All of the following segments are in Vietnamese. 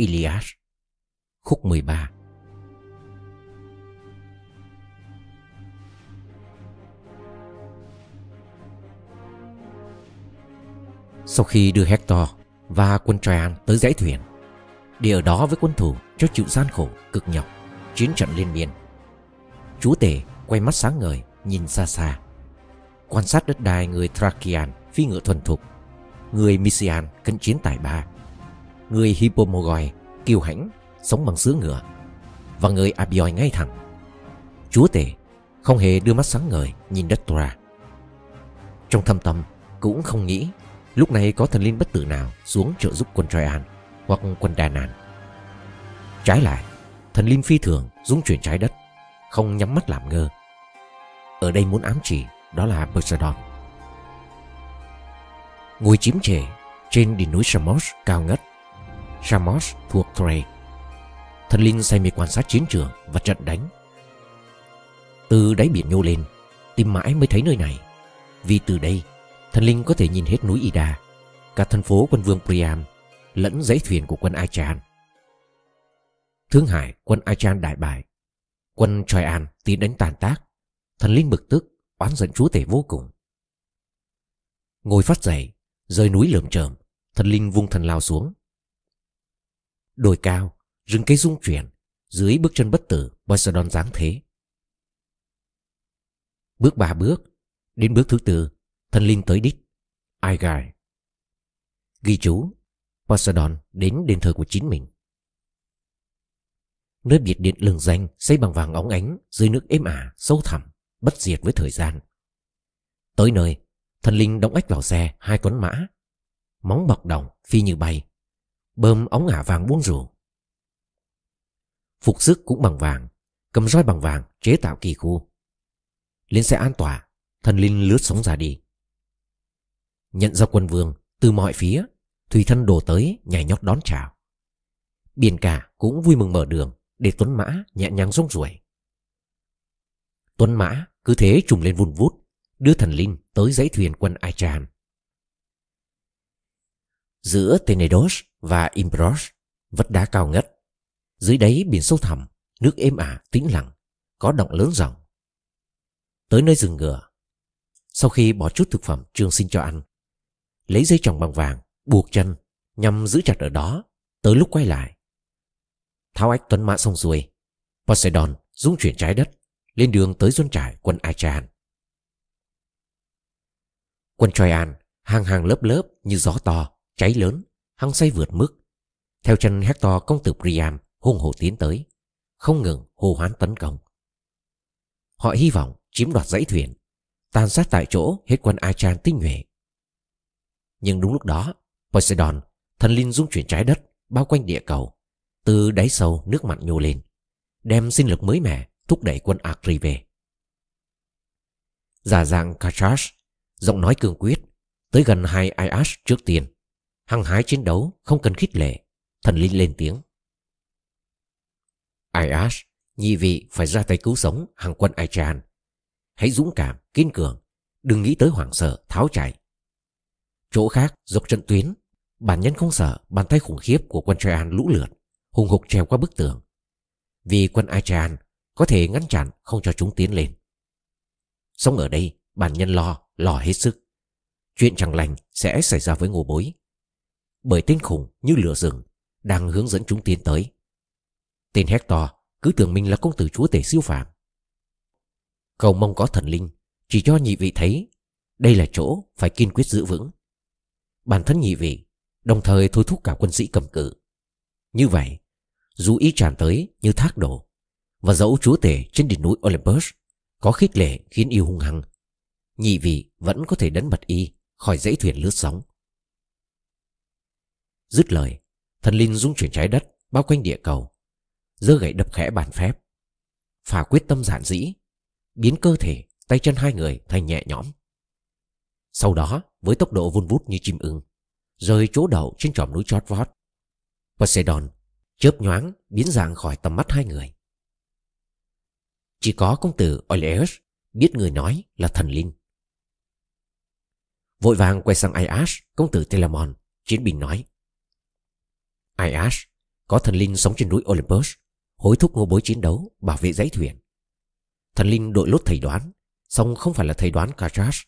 Iliad. Khúc 13 Sau khi đưa Hector và quân Traian tới dãy thuyền Để ở đó với quân thủ cho chịu gian khổ, cực nhọc Chiến trận liên miên Chúa tể quay mắt sáng ngời nhìn xa xa Quan sát đất đai người Thracian phi ngựa thuần thục Người Mysian cận chiến tài ba. Người Hippomogoi kiêu hãnh sống bằng sứa ngựa Và người Abioi ngay thẳng Chúa tể không hề đưa mắt sáng ngời nhìn đất Tora Trong thâm tâm cũng không nghĩ Lúc này có thần linh bất tử nào xuống trợ giúp quân Troyan hoặc quân Đà Nàn. Trái lại, thần linh phi thường dũng chuyển trái đất, không nhắm mắt làm ngơ. Ở đây muốn ám chỉ đó là Poseidon. Ngồi chiếm trệ trên đỉnh núi Samos cao ngất. Samos thuộc Troy. Thần linh say mê quan sát chiến trường và trận đánh. Từ đáy biển nhô lên, tìm mãi mới thấy nơi này. Vì từ đây Thần linh có thể nhìn hết núi Ida, cả thành phố quân vương Priam, lẫn dãy thuyền của quân Achan. Thương Hải, quân Achan đại bại. Quân Troyan tiến đánh tàn tác. Thần linh bực tức, oán giận chúa tể vô cùng. Ngồi phát dậy, rơi núi lởm chởm, thần linh vung thần lao xuống. Đồi cao, rừng cây rung chuyển, dưới bước chân bất tử, Poseidon dáng thế. Bước ba bước, đến bước thứ tư, Thần linh tới đích Aigai Ghi chú Poseidon đến đền thờ của chính mình Nơi biệt điện lừng danh xây bằng vàng óng ánh dưới nước êm ả, sâu thẳm, bất diệt với thời gian. Tới nơi, thần linh đóng ếch vào xe hai con mã. Móng bọc đồng phi như bay, bơm ống ả vàng buông rủ. Phục sức cũng bằng vàng, cầm roi bằng vàng chế tạo kỳ khu. Lên xe an tỏa, thần linh lướt sóng ra đi. Nhận ra quân vương từ mọi phía Thủy thân đổ tới nhảy nhót đón chào Biển cả cũng vui mừng mở đường Để Tuấn Mã nhẹ nhàng rong ruổi Tuấn Mã cứ thế trùng lên vun vút Đưa thần linh tới dãy thuyền quân ai tràn. Giữa Tenedos và Imbros Vất đá cao ngất Dưới đáy biển sâu thẳm Nước êm ả tĩnh lặng Có động lớn dòng. Tới nơi rừng ngựa Sau khi bỏ chút thực phẩm trường sinh cho ăn lấy dây tròng bằng vàng, buộc chân, nhằm giữ chặt ở đó, tới lúc quay lại. Tháo ách tuấn mã xong xuôi, Poseidon dung chuyển trái đất, lên đường tới doanh trại quân Achaean. Quân Troyan hàng hàng lớp lớp như gió to, cháy lớn, hăng say vượt mức. Theo chân Hector công tử Priam hung hổ tiến tới, không ngừng hô hoán tấn công. Họ hy vọng chiếm đoạt dãy thuyền, tàn sát tại chỗ hết quân Achan tinh nhuệ nhưng đúng lúc đó, Poseidon, thần linh dung chuyển trái đất, bao quanh địa cầu. Từ đáy sâu nước mặn nhô lên, đem sinh lực mới mẻ thúc đẩy quân Akri về. Giả dạng Kachash, giọng nói cương quyết, tới gần hai Iash trước tiên. Hăng hái chiến đấu, không cần khích lệ, thần linh lên tiếng. Ayash nhị vị phải ra tay cứu sống hàng quân Aichan. Hãy dũng cảm, kiên cường, đừng nghĩ tới hoảng sợ, tháo chạy. Chỗ khác dọc trận tuyến. Bản nhân không sợ bàn tay khủng khiếp của quân Traian lũ lượt Hùng hục treo qua bức tường. Vì quân Aichan có thể ngăn chặn không cho chúng tiến lên. Sống ở đây bản nhân lo, lo hết sức. Chuyện chẳng lành sẽ xảy ra với ngô bối. Bởi tên khủng như lửa rừng Đang hướng dẫn chúng tiến tới. Tên Hector cứ tưởng mình là công tử chúa tể siêu phàm. Cầu mong có thần linh, Chỉ cho nhị vị thấy Đây là chỗ phải kiên quyết giữ vững. Bản thân nhị vị Đồng thời thôi thúc cả quân sĩ cầm cự. Như vậy, Dù ý tràn tới như thác đổ Và dẫu chúa tể trên đỉnh núi Olympus Có khích lệ khiến yêu hung hăng, Nhị vị vẫn có thể đánh bật y Khỏi dãy thuyền lướt sóng. Dứt lời Thần linh dung chuyển trái đất Bao quanh địa cầu giơ gậy đập khẽ bàn phép Phà quyết tâm giản dĩ Biến cơ thể tay chân hai người thành nhẹ nhõm sau đó, với tốc độ vun vút như chim ưng, rời chỗ đậu trên tròm núi chót vót. Poseidon chớp nhoáng biến dạng khỏi tầm mắt hai người. Chỉ có công tử Oileus biết người nói là thần linh. Vội vàng quay sang Aias, công tử Telamon, chiến binh nói. Aias, Có thần linh sống trên núi Olympus Hối thúc ngô bối chiến đấu Bảo vệ dãy thuyền. Thần linh đội lốt thầy đoán song không phải là thầy đoán Kajash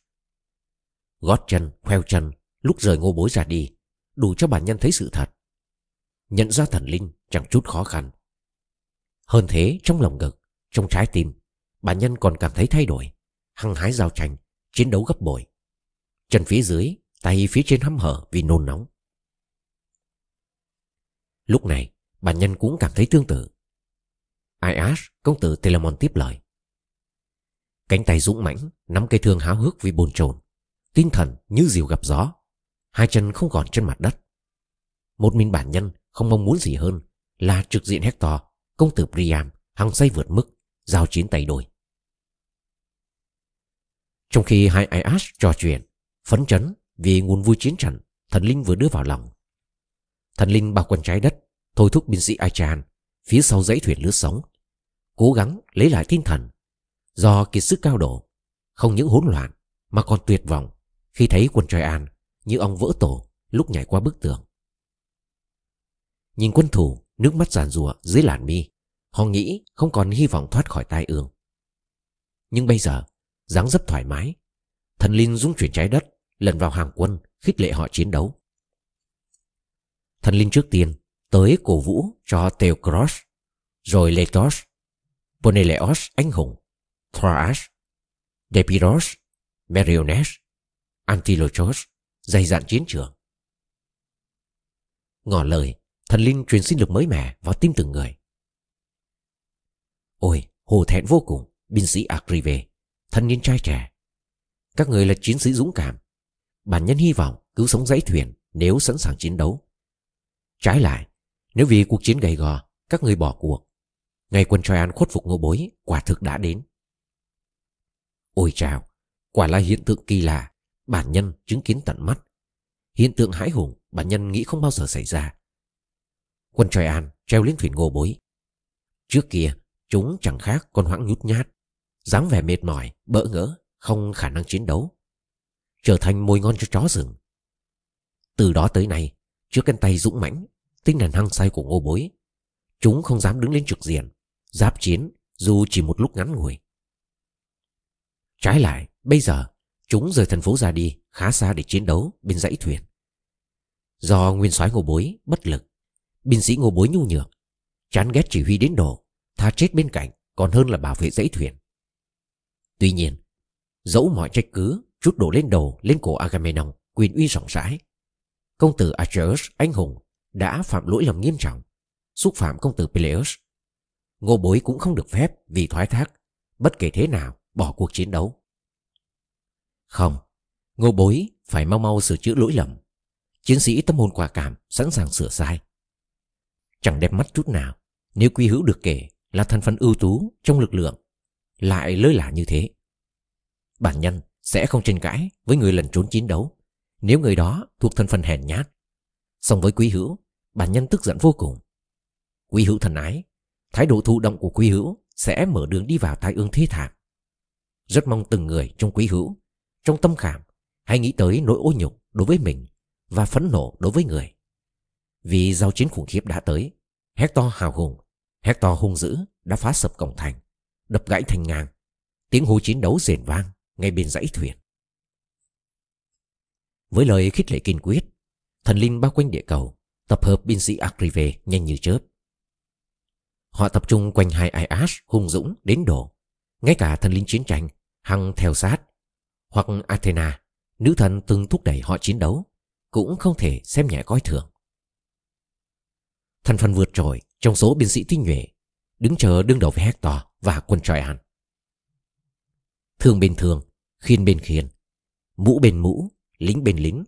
Gót chân, khoeo chân Lúc rời ngô bối ra đi Đủ cho bản nhân thấy sự thật. Nhận ra thần linh chẳng chút khó khăn. Hơn thế trong lòng ngực Trong trái tim Bản nhân còn cảm thấy thay đổi Hăng hái giao tranh Chiến đấu gấp bội. Chân phía dưới Tay phía trên hăm hở vì nôn nóng. Lúc này Bản nhân cũng cảm thấy tương tự. Iash công tử Telamon tiếp lời. Cánh tay dũng mãnh, Nắm cây thương háo hức vì bồn chồn, Tinh thần như diều gặp gió, Hai chân không còn trên mặt đất. Một mình bản nhân không mong muốn gì hơn Là trực diện Hector Công tử Priam hăng say vượt mức, Giao chiến tay đôi. Trong khi hai Iash trò chuyện, Phấn chấn vì nguồn vui chiến trận, Thần linh vừa đưa vào lòng. Thần linh bao quanh trái đất Thôi thúc binh sĩ Achan, Phía sau dãy thuyền lướt sóng, Cố gắng lấy lại tinh thần. Do kiệt sức cao độ, Không những hỗn loạn Mà còn tuyệt vọng Khi thấy quân Troyan Như ông vỡ tổ lúc nhảy qua bức tường. Nhìn quân thủ, Nước mắt giàn rùa dưới làn mi, Họ nghĩ không còn hy vọng thoát khỏi tai ương. Nhưng bây giờ, dáng dấp thoải mái, Thần linh dung chuyển trái đất, Lần vào hàng quân, khích lệ họ chiến đấu. Thần linh trước tiên Tới cổ vũ cho Theocros Rồi Letos Poneleos anh hùng Thoas Depiros Meriones Antilochos dày dạn chiến trường. Ngỏ lời thần linh truyền sinh lực mới mẻ vào tim từng người. Ôi hồ thẹn vô cùng binh sĩ Akrive, thân niên trai trẻ. Các người là chiến sĩ dũng cảm. Bản nhân hy vọng cứu sống dãy thuyền nếu sẵn sàng chiến đấu. Trái lại nếu vì cuộc chiến gầy gò, các người bỏ cuộc. Ngày quân Troyan khuất phục ngô bối, quả thực đã đến. Ôi chào, quả là hiện tượng kỳ lạ, bản nhân chứng kiến tận mắt. Hiện tượng hãi hùng, bản nhân nghĩ không bao giờ xảy ra. Quân Troyan treo lên thuyền ngô bối. Trước kia, chúng chẳng khác con hoãng nhút nhát, dáng vẻ mệt mỏi, bỡ ngỡ, không khả năng chiến đấu. Trở thành mồi ngon cho chó rừng. Từ đó tới nay, trước cánh tay dũng mãnh tinh thần hăng say của ngô bối. Chúng không dám đứng lên trực diện. Giáp chiến, dù chỉ một lúc ngắn ngủi. Trái lại, bây giờ, chúng rời thành phố ra đi, khá xa để chiến đấu bên dãy thuyền. Do nguyên soái ngô bối bất lực, binh sĩ ngô bối nhu nhược, chán ghét chỉ huy đến độ, tha chết bên cạnh còn hơn là bảo vệ dãy thuyền. Tuy nhiên, dẫu mọi trách cứ, chút đổ lên đầu, lên cổ agamemnon quyền uy rộng rãi, công tử Achilles anh hùng đã phạm lỗi lầm nghiêm trọng. Xúc phạm công tử Peleus. Ngô bối cũng không được phép vì thoái thác. Bất kể thế nào, bỏ cuộc chiến đấu. Không, ngô bối phải mau mau sửa chữa lỗi lầm. Chiến sĩ tâm hồn quả cảm sẵn sàng sửa sai. Chẳng đẹp mắt chút nào, nếu quy hữu được kể là thành phần ưu tú trong lực lượng, lại lơi lả như thế. Bản nhân sẽ không tranh cãi với người lần trốn chiến đấu. Nếu người đó thuộc thân phận hèn nhát, song với quý hữu bản nhân tức giận vô cùng. Quý hữu thần ái, thái độ thụ động của quý hữu sẽ mở đường đi vào tai ương thế thảm. Rất mong từng người trong quý hữu, trong tâm khảm, hãy nghĩ tới nỗi ô nhục đối với mình và phẫn nộ đối với người. Vì giao chiến khủng khiếp đã tới, Hector hào hùng, Hector hung dữ đã phá sập cổng thành, đập gãy thành ngang. Tiếng hô chiến đấu rền vang ngay bên dãy thuyền. Với lời khích lệ kiên quyết, thần linh bao quanh địa cầu tập hợp binh sĩ Agrive nhanh như chớp. Họ tập trung quanh hai Iash hung dũng đến độ. Ngay cả thần linh chiến tranh hằng theo sát, hoặc Athena, nữ thần từng thúc đẩy họ chiến đấu, cũng không thể xem nhẹ coi thường. Thành phần vượt trội trong số binh sĩ tinh nhuệ, đứng chờ đương đầu với Hector và quân Troyan. Thương bên thương, khiên bên khiên, mũ bên mũ, lính bên lính,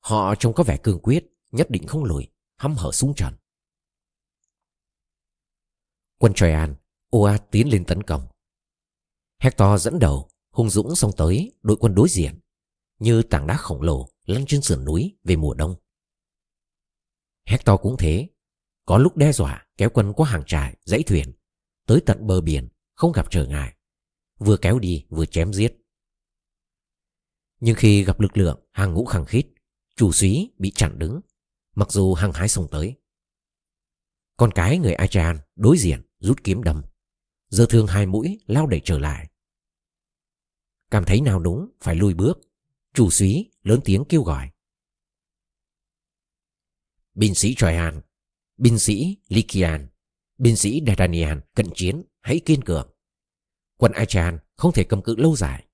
họ trông có vẻ cương quyết, nhất định không lùi hăm hở súng trận quân Troyan ồ ạt tiến lên tấn công. Hector dẫn đầu, hung dũng xông tới đội quân đối diện, như tảng đá khổng lồ lăn trên sườn núi về mùa đông. Hector cũng thế, có lúc đe dọa kéo quân qua hàng trại, dãy thuyền, tới tận bờ biển, không gặp trở ngại, vừa kéo đi vừa chém giết. Nhưng khi gặp lực lượng hàng ngũ khẳng khít, chủ suý bị chặn đứng mặc dù hàng hái xông tới Con cái người Achan đối diện rút kiếm đâm. Giờ thương hai mũi lao đẩy trở lại. Cảm thấy nào đúng phải lùi bước. Chủ suý lớn tiếng kêu gọi. Binh sĩ Troyan, binh sĩ Lykian, binh sĩ Dardanian cận chiến hãy kiên cường. Quân Achan không thể cầm cự lâu dài,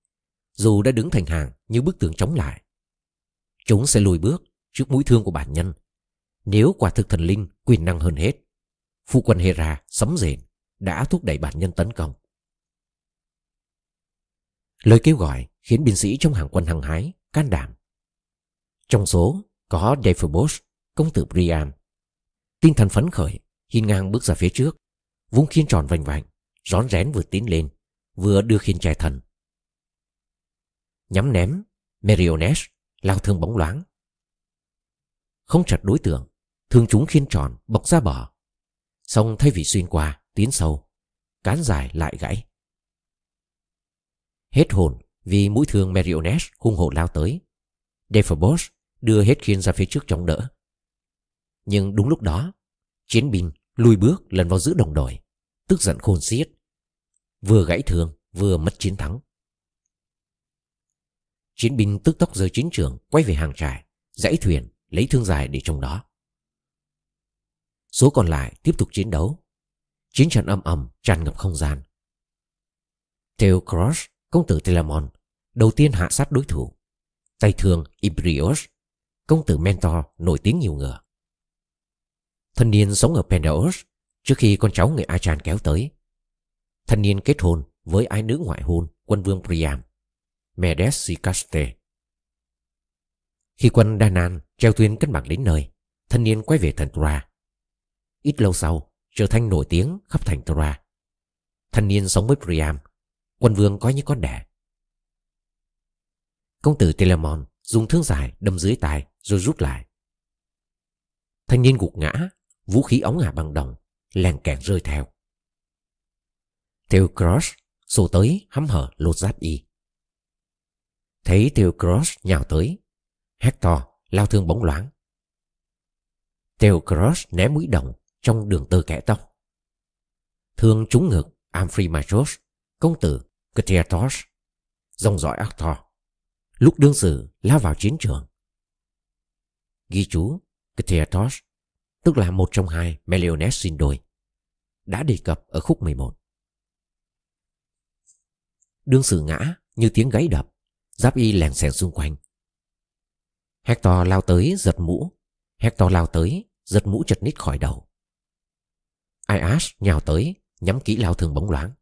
dù đã đứng thành hàng như bức tường chống lại. Chúng sẽ lùi bước trước mũi thương của bản nhân. Nếu quả thực thần linh quyền năng hơn hết, phụ quân Hera sấm rền đã thúc đẩy bản nhân tấn công. Lời kêu gọi khiến binh sĩ trong hàng quân hăng hái, can đảm. Trong số có Dephobos, công tử Priam. Tinh thần phấn khởi, hiên ngang bước ra phía trước, vung khiên tròn vành vành, rón rén vừa tiến lên, vừa đưa khiên trẻ thần. Nhắm ném, Meriones lao thương bóng loáng. Không chặt đối tượng, thương chúng khiên tròn bọc ra bờ. Xong thay vì xuyên qua, tiến sâu, cán dài lại gãy. Hết hồn vì mũi thương Meriones hung hổ lao tới. Dephobos đưa hết khiên ra phía trước chống đỡ. Nhưng đúng lúc đó, chiến binh lùi bước lần vào giữa đồng đội, tức giận khôn xiết. Vừa gãy thương, vừa mất chiến thắng. Chiến binh tức tốc rời chiến trường quay về hàng trại, dãy thuyền, lấy thương dài để trong đó. Số còn lại tiếp tục chiến đấu. Chiến trận âm ầm tràn ngập không gian. Theocross, công tử Telamon, đầu tiên hạ sát đối thủ. Tay thường Ibrios, công tử Mentor nổi tiếng nhiều ngờ Thân niên sống ở Pendaos trước khi con cháu người Achan kéo tới. Thân niên kết hôn với ái nữ ngoại hôn quân vương Priam, Medesicaste. Khi quân Danan treo thuyền cân bằng đến nơi, thân niên quay về thần Tra. Ít lâu sau, trở thành nổi tiếng khắp thành Tra. Thanh niên sống với Priam, quân vương có như con đẻ. Công tử Telamon dùng thương dài đâm dưới tai rồi rút lại. Thanh niên gục ngã vũ khí ống ngà bằng đồng, lèn kẹn rơi theo. Theocross xô tới hắm hở lột giáp y. Thấy Theocross nhào tới, Hector lao thương bóng loáng. Theocross né mũi đồng trong đường tơ kẻ tóc. Thương trúng ngực Amphrimachos, công tử Cteatos, dòng dõi Arthur. Lúc đương sự lao vào chiến trường. Ghi chú Cteatos tức là một trong hai Meliones sinh đôi, đã đề cập ở khúc 11. Đương sự ngã như tiếng gáy đập, giáp y lèn xèn xung quanh. Hector lao tới giật mũ, Hector lao tới giật mũ chật nít khỏi đầu. Ias nhào tới nhắm kỹ lao thường bóng loáng.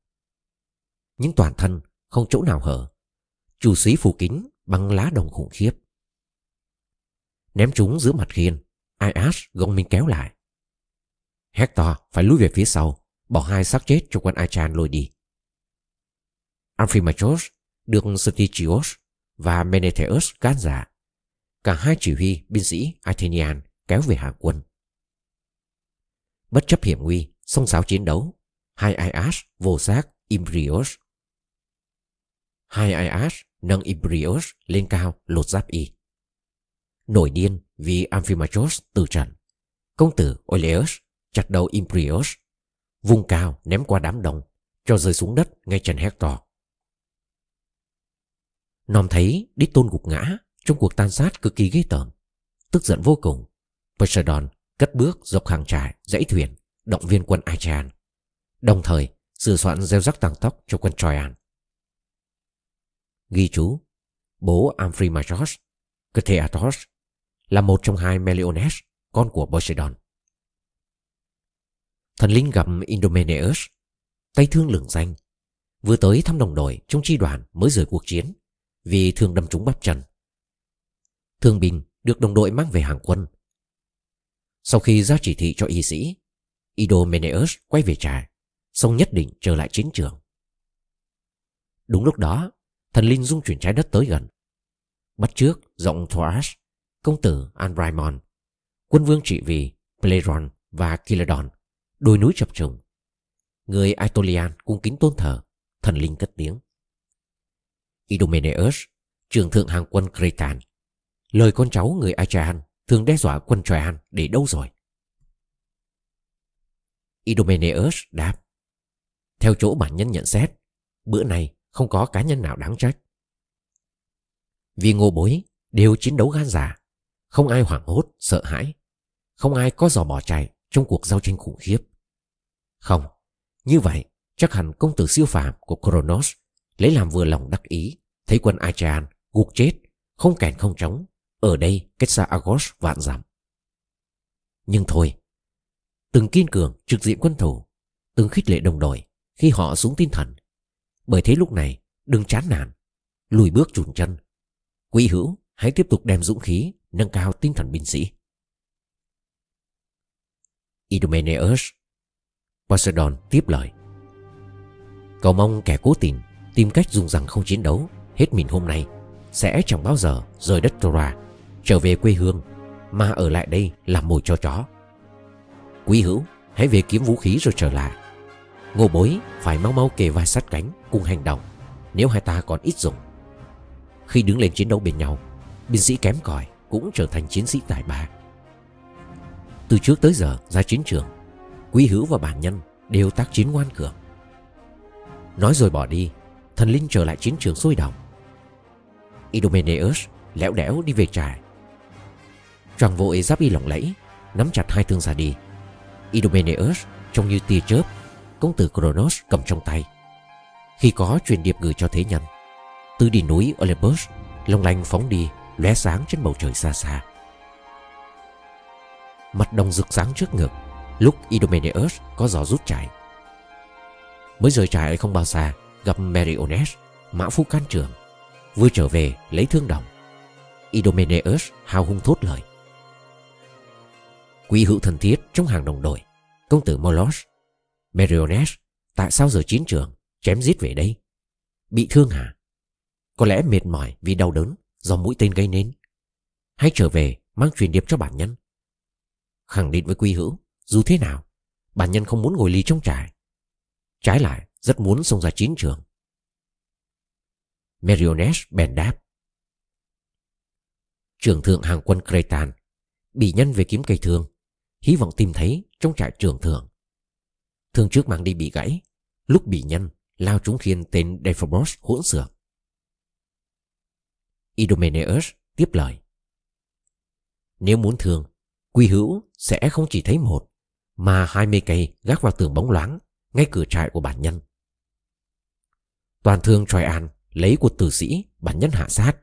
Những toàn thân không chỗ nào hở, chủ sĩ phủ kính bằng lá đồng khủng khiếp. Ném chúng giữa mặt khiên, Ias gồng mình kéo lại. Hector phải lùi về phía sau, bỏ hai xác chết cho quân Achan lôi đi. Amphimachos được Stichios và Menetheus can giả. Cả hai chỉ huy binh sĩ Athenian kéo về hàng quân. Bất chấp hiểm nguy, song sáo chiến đấu, hai Ias vô sát Imbrios. Hai Ias nâng Imbrios lên cao lột giáp y. Nổi điên vì Amphimachos từ trận. Công tử Oileus chặt đầu Imbrios, vung cao ném qua đám đông, cho rơi xuống đất ngay chân Hector. Nom thấy đích tôn gục ngã trong cuộc tan sát cực kỳ ghê tởm. Tức giận vô cùng, Poseidon cất bước dọc hàng trại, dãy thuyền, động viên quân Achan. Đồng thời sửa soạn gieo rắc tăng tóc cho quân Troyan. Ghi chú Bố Amphimachos, Cteatos là một trong hai Meliones, con của Poseidon. Thần linh gặp Indomeneus, tay thương lừng danh, vừa tới thăm đồng đội trong chi đoàn mới rời cuộc chiến vì thương đâm trúng bắp chân. Thương binh được đồng đội mang về hàng quân. Sau khi ra chỉ thị cho y sĩ, Idomeneus quay về trại, xong nhất định trở lại chiến trường. Đúng lúc đó, thần linh dung chuyển trái đất tới gần. Bắt trước giọng Thoas công tử Anraimon, quân vương trị vì Pleiron và Kiladon, đôi núi chập trùng. Người Aetolian cung kính tôn thờ, thần linh cất tiếng. Idomeneus, trưởng thượng hàng quân Cretan, lời con cháu người Achaean thường đe dọa quân Troyan để đâu rồi? Idomeneus đáp. Theo chỗ bản nhân nhận xét, bữa này không có cá nhân nào đáng trách. Vì ngô bối đều chiến đấu gan giả, không ai hoảng hốt, sợ hãi, không ai có giò bỏ chạy trong cuộc giao tranh khủng khiếp. Không, như vậy chắc hẳn công tử siêu phàm của Kronos lấy làm vừa lòng đắc ý, thấy quân Achaean gục chết, không kèn không trống, ở đây cách xa Argos vạn dặm. Nhưng thôi, từng kiên cường trực diện quân thủ, từng khích lệ đồng đội khi họ xuống tinh thần. Bởi thế lúc này đừng chán nản, lùi bước chùn chân. Quý hữu hãy tiếp tục đem dũng khí nâng cao tinh thần binh sĩ. Idomeneus Poseidon tiếp lời Cầu mong kẻ cố tình tìm cách dùng rằng không chiến đấu hết mình hôm nay sẽ chẳng bao giờ rời đất Tora trở về quê hương mà ở lại đây làm mồi cho chó. Quý hữu, hãy về kiếm vũ khí rồi trở lại. Ngô bối phải mau mau kề vai sát cánh cùng hành động nếu hai ta còn ít dùng. Khi đứng lên chiến đấu bên nhau, binh sĩ kém cỏi cũng trở thành chiến sĩ tài ba. Từ trước tới giờ ra chiến trường, Quý hữu và bản nhân đều tác chiến ngoan cường. Nói rồi bỏ đi, thần linh trở lại chiến trường sôi động. Idomeneus lẽo đẽo đi về trại. Tròn vội giáp y lỏng lẫy, nắm chặt hai thương ra đi. Idomeneus trông như tia chớp, công tử Kronos cầm trong tay. Khi có truyền điệp gửi cho thế nhân, từ đỉnh núi Olympus, long lanh phóng đi, lóe sáng trên bầu trời xa xa. Mặt đồng rực sáng trước ngực, lúc Idomeneus có gió rút chạy. Mới rời trại không bao xa, gặp Meriones, mã phu can trường, vừa trở về lấy thương đồng. Idomeneus hào hung thốt lời. Quý hữu thân thiết trong hàng đồng đội, công tử Molos. Meriones, tại sao giờ chiến trường, chém giết về đây? Bị thương hả? Có lẽ mệt mỏi vì đau đớn do mũi tên gây nên. Hãy trở về mang truyền điệp cho bản nhân. Khẳng định với Quy Hữu, dù thế nào, bản nhân không muốn ngồi ly trong trại. Trái lại, rất muốn xông ra chiến trường. Meriones bèn đáp. Trưởng thượng hàng quân Cretan bị nhân về kiếm cây thương, hy vọng tìm thấy trong trại trưởng thường Thương trước mang đi bị gãy, lúc bị nhân lao trúng khiên tên Dephobos hỗn xược. Idomeneus tiếp lời. Nếu muốn thường quy hữu sẽ không chỉ thấy một, mà hai mươi cây gác vào tường bóng loáng ngay cửa trại của bản nhân. Toàn thương Troyan lấy của tử sĩ bản nhân hạ sát.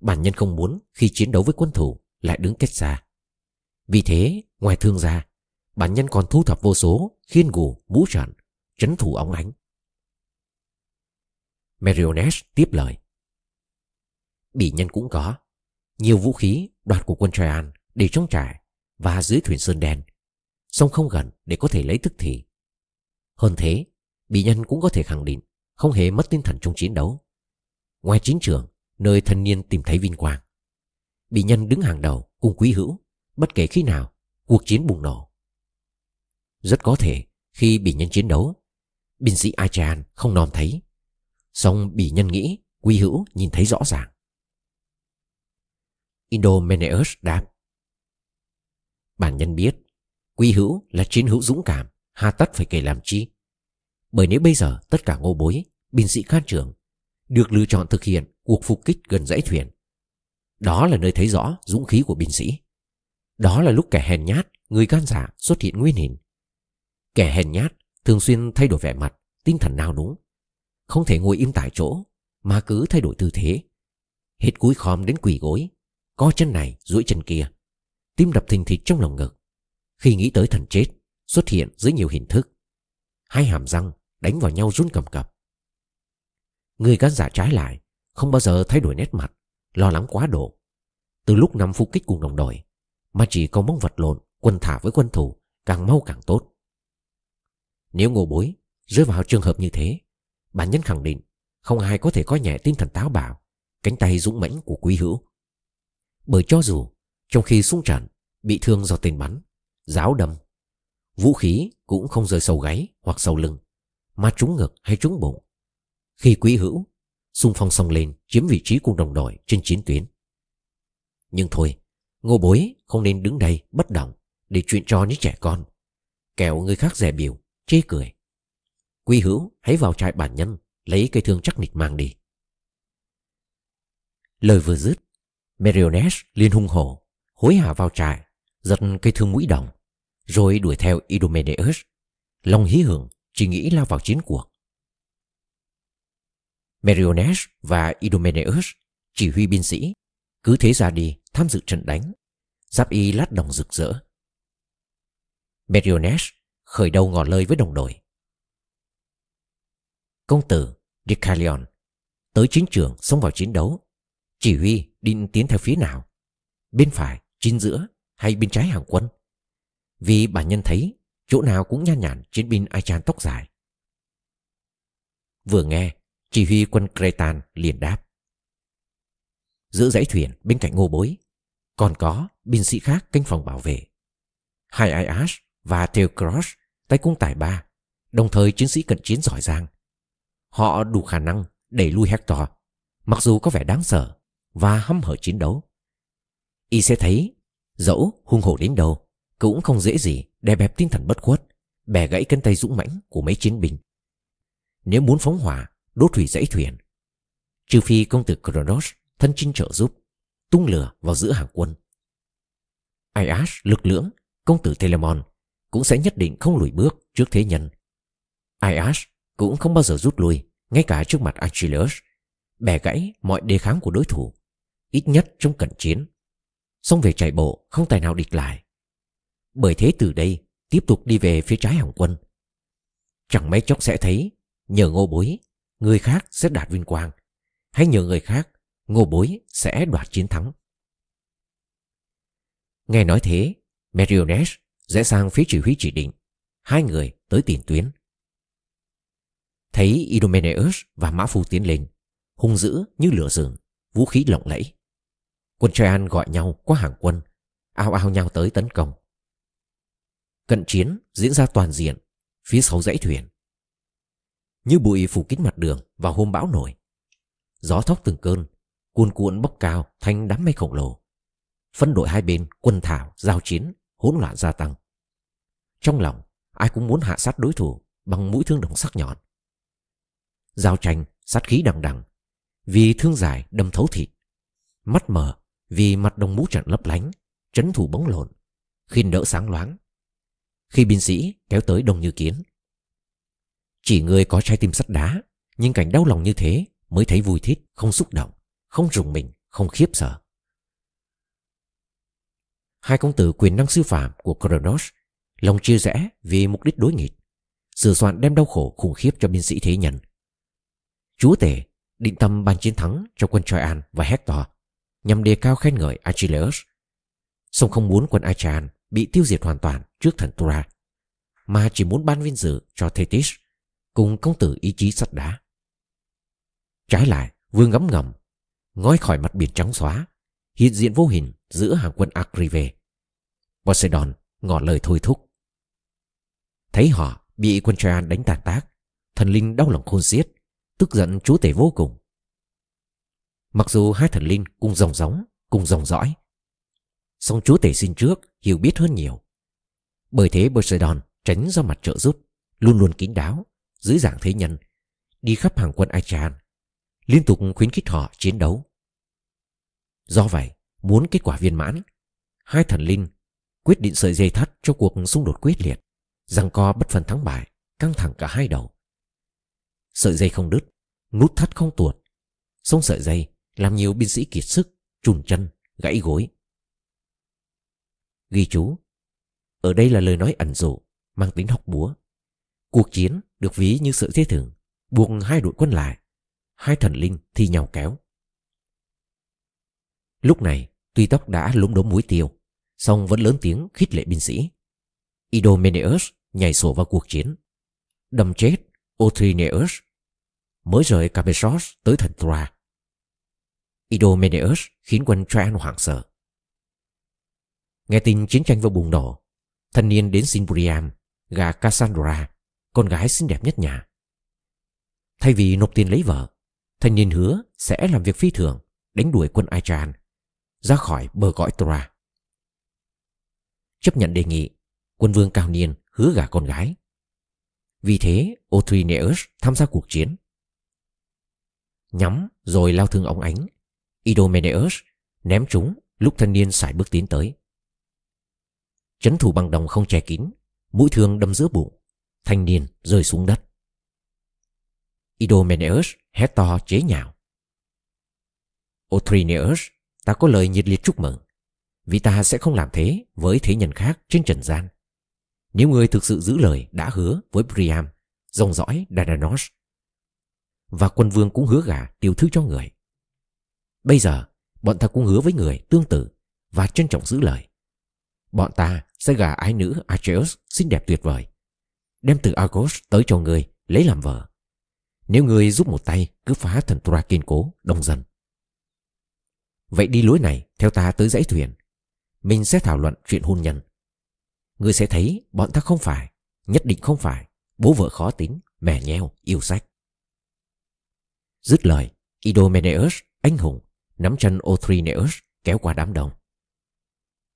Bản nhân không muốn khi chiến đấu với quân thủ lại đứng cách xa. Vì thế, ngoài thương gia, bản nhân còn thu thập vô số khiên gù, mũ trận, trấn thủ óng ánh. Meriones tiếp lời. Bỉ nhân cũng có. Nhiều vũ khí đoạt của quân Traian để trong trại và dưới thuyền sơn đen. Song không gần để có thể lấy tức thì. Hơn thế, Bỉ nhân cũng có thể khẳng định không hề mất tinh thần trong chiến đấu. Ngoài chiến trường, nơi thân niên tìm thấy vinh quang. Bỉ nhân đứng hàng đầu cùng quý hữu, bất kể khi nào cuộc chiến bùng nổ. Rất có thể khi bị nhân chiến đấu, binh sĩ Achan không nòm thấy. Song bị nhân nghĩ quy hữu nhìn thấy rõ ràng. Indomeneus đáp. Bản nhân biết, Quy hữu là chiến hữu dũng cảm, hà tất phải kể làm chi. Bởi nếu bây giờ tất cả ngô bối, binh sĩ khan trưởng, được lựa chọn thực hiện cuộc phục kích gần dãy thuyền. Đó là nơi thấy rõ dũng khí của binh sĩ. Đó là lúc kẻ hèn nhát, người gan dạ xuất hiện nguyên hình. Kẻ hèn nhát thường xuyên thay đổi vẻ mặt, tinh thần nào đúng. Không thể ngồi im tại chỗ, mà cứ thay đổi tư thế. Hết cúi khom đến quỳ gối, co chân này duỗi chân kia tim đập thình thịch trong lòng ngực khi nghĩ tới thần chết xuất hiện dưới nhiều hình thức hai hàm răng đánh vào nhau run cầm cập người gan giả trái lại không bao giờ thay đổi nét mặt lo lắng quá độ từ lúc nằm phục kích cùng đồng đội mà chỉ có mong vật lộn quân thả với quân thủ càng mau càng tốt nếu ngô bối rơi vào trường hợp như thế bản nhân khẳng định không ai có thể coi nhẹ tinh thần táo bạo cánh tay dũng mãnh của quý hữu bởi cho dù trong khi xung trận bị thương do tên bắn, giáo đâm, vũ khí cũng không rơi sâu gáy hoặc sâu lưng, mà trúng ngực hay trúng bụng. Khi quý hữu, xung phong xông lên chiếm vị trí cùng đồng đội trên chiến tuyến. Nhưng thôi, ngô bối không nên đứng đây bất động để chuyện cho những trẻ con. Kẻo người khác rẻ biểu, Chê cười. Quy hữu hãy vào trại bản nhân Lấy cây thương chắc nịch mang đi. Lời vừa dứt, Meriones liền hung hổ, Hối hả vào trại, Giật cây thương mũi đồng Rồi đuổi theo Idomeneus, Lòng hí hưởng, Chỉ nghĩ lao vào chiến cuộc. Meriones và Idomeneus Chỉ huy binh sĩ cứ thế ra đi, tham dự trận đánh. Giáp y lát đồng rực rỡ. Meriones khởi đầu ngỏ lời với đồng đội. Công tử Dicalion, tới chiến trường xông vào chiến đấu. Chỉ huy định tiến theo phía nào? Bên phải, chính giữa hay bên trái hàng quân? Vì bản nhân thấy, chỗ nào cũng nhan nhản chiến binh Aichan tóc dài. Vừa nghe, chỉ huy quân Cretan liền đáp giữa dãy thuyền bên cạnh ngô bối còn có binh sĩ khác canh phòng bảo vệ hai Ias và Theocross tay cung tài ba đồng thời chiến sĩ cận chiến giỏi giang Họ đủ khả năng đẩy lui Hector, mặc dù có vẻ đáng sợ và hăm hở chiến đấu. Y sẽ thấy, dẫu hung hổ đến đâu, cũng không dễ gì đè bẹp tinh thần bất khuất, bẻ gãy cân tay dũng mãnh của mấy chiến binh. Nếu muốn phóng hỏa, đốt hủy dãy thuyền, trừ phi công tử Kronos thân chinh trợ giúp, tung lửa vào giữa hàng quân. Aias lực lưỡng, công tử Telemon cũng sẽ nhất định không lùi bước trước thế nhân. Aias cũng không bao giờ rút lui, ngay cả trước mặt Achilles, bẻ gãy mọi đề kháng của đối thủ, ít nhất trong cận chiến. Xong về chạy bộ, không tài nào địch lại. Bởi thế từ đây, tiếp tục đi về phía trái hàng quân. Chẳng mấy chốc sẽ thấy, nhờ ngô bối, người khác sẽ đạt vinh quang, hay nhờ người khác, ngô bối sẽ đoạt chiến thắng. Nghe nói thế, Meriones rẽ sang phía chỉ huy chỉ định, hai người tới tiền tuyến. Thấy Idomeneus và Mã Phu tiến lên, hung dữ như lửa rừng, vũ khí lộng lẫy. Quân Traian gọi nhau qua hàng quân, ao ao nhau tới tấn công. Cận chiến diễn ra toàn diện, phía sau dãy thuyền. Như bụi phủ kín mặt đường vào hôm bão nổi. Gió thốc từng cơn, cuồn cuộn bốc cao thành đám mây khổng lồ. Phân đội hai bên quân thảo, giao chiến, hỗn loạn gia tăng. Trong lòng, ai cũng muốn hạ sát đối thủ bằng mũi thương đồng sắc nhọn. Giao tranh, sát khí đằng đằng. Vì thương dài đâm thấu thịt. Mắt mờ vì mặt đồng mũ trận lấp lánh, trấn thủ bóng lộn, khiên đỡ sáng loáng. Khi binh sĩ kéo tới đông như kiến. Chỉ người có trái tim sắt đá, nhưng cảnh đau lòng như thế mới thấy vui thích, không xúc động, không rùng mình, không khiếp sợ. Hai công tử quyền năng sư phạm của Kronos lòng chia rẽ vì mục đích đối nghịch, sửa soạn đem đau khổ khủng khiếp cho binh sĩ thế nhân Chúa tể định tâm ban chiến thắng cho quân Troyan và Hector nhằm đề cao khen ngợi Achilles. Song không muốn quân Achaean bị tiêu diệt hoàn toàn trước thần Tura, mà chỉ muốn ban vinh dự cho Thetis cùng công tử ý chí sắt đá. Trái lại, vương ngấm ngầm, ngói khỏi mặt biển trắng xóa, hiện diện vô hình giữa hàng quân Akrive. Poseidon ngỏ lời thôi thúc. Thấy họ bị quân Troyan đánh tàn tác, thần linh đau lòng khôn xiết, tức giận chúa tể vô cùng. Mặc dù hai thần linh cùng dòng giống, cùng dòng dõi, song chúa tể xin trước hiểu biết hơn nhiều. Bởi thế Poseidon tránh ra mặt trợ giúp, luôn luôn kín đáo, dưới dạng thế nhân, đi khắp hàng quân Aichan, liên tục khuyến khích họ chiến đấu. Do vậy, muốn kết quả viên mãn, hai thần linh quyết định sợi dây thắt cho cuộc xung đột quyết liệt, rằng co bất phần thắng bại, căng thẳng cả hai đầu. Sợi dây không đứt, nút thắt không tuột. sông sợi dây làm nhiều binh sĩ kiệt sức, trùn chân, gãy gối. Ghi chú Ở đây là lời nói ẩn dụ, mang tính học búa. Cuộc chiến được ví như sợi dây thừng buộc hai đội quân lại. Hai thần linh thi nhau kéo. Lúc này, tuy tóc đã lúng đốm muối tiêu, song vẫn lớn tiếng khích lệ binh sĩ. Idomeneus nhảy sổ vào cuộc chiến. Đâm chết Othrineus mới rời Capesos tới thành Troa. Idomeneus khiến quân Troan hoảng sợ. Nghe tin chiến tranh vừa bùng nổ, thanh niên đến Sinbriam gà Cassandra, con gái xinh đẹp nhất nhà. Thay vì nộp tiền lấy vợ, thanh niên hứa sẽ làm việc phi thường, đánh đuổi quân Aichan ra khỏi bờ cõi Tora Chấp nhận đề nghị, quân vương cao niên hứa gả con gái. Vì thế, Othrineus tham gia cuộc chiến. Nhắm rồi lao thương ống ánh. Idomeneus ném chúng lúc thanh niên sải bước tiến tới. Chấn thủ bằng đồng không che kín, mũi thương đâm giữa bụng, thanh niên rơi xuống đất. Idomeneus hét to chế nhạo. Othrineus, ta có lời nhiệt liệt chúc mừng, vì ta sẽ không làm thế với thế nhân khác trên trần gian. Nếu người thực sự giữ lời đã hứa với Priam, dòng dõi Dananos, và quân vương cũng hứa gả tiểu thư cho người. Bây giờ, bọn ta cũng hứa với người tương tự và trân trọng giữ lời. Bọn ta sẽ gả ái nữ Acheus xinh đẹp tuyệt vời, đem từ Argos tới cho người lấy làm vợ. Nếu người giúp một tay cứ phá thần Tura kiên cố, đông dần Vậy đi lối này theo ta tới dãy thuyền. Mình sẽ thảo luận chuyện hôn nhân. Người sẽ thấy bọn ta không phải, nhất định không phải, bố vợ khó tính, mẻ nheo, yêu sách. Dứt lời, Idomeneus, anh hùng, nắm chân Othrineus kéo qua đám đông.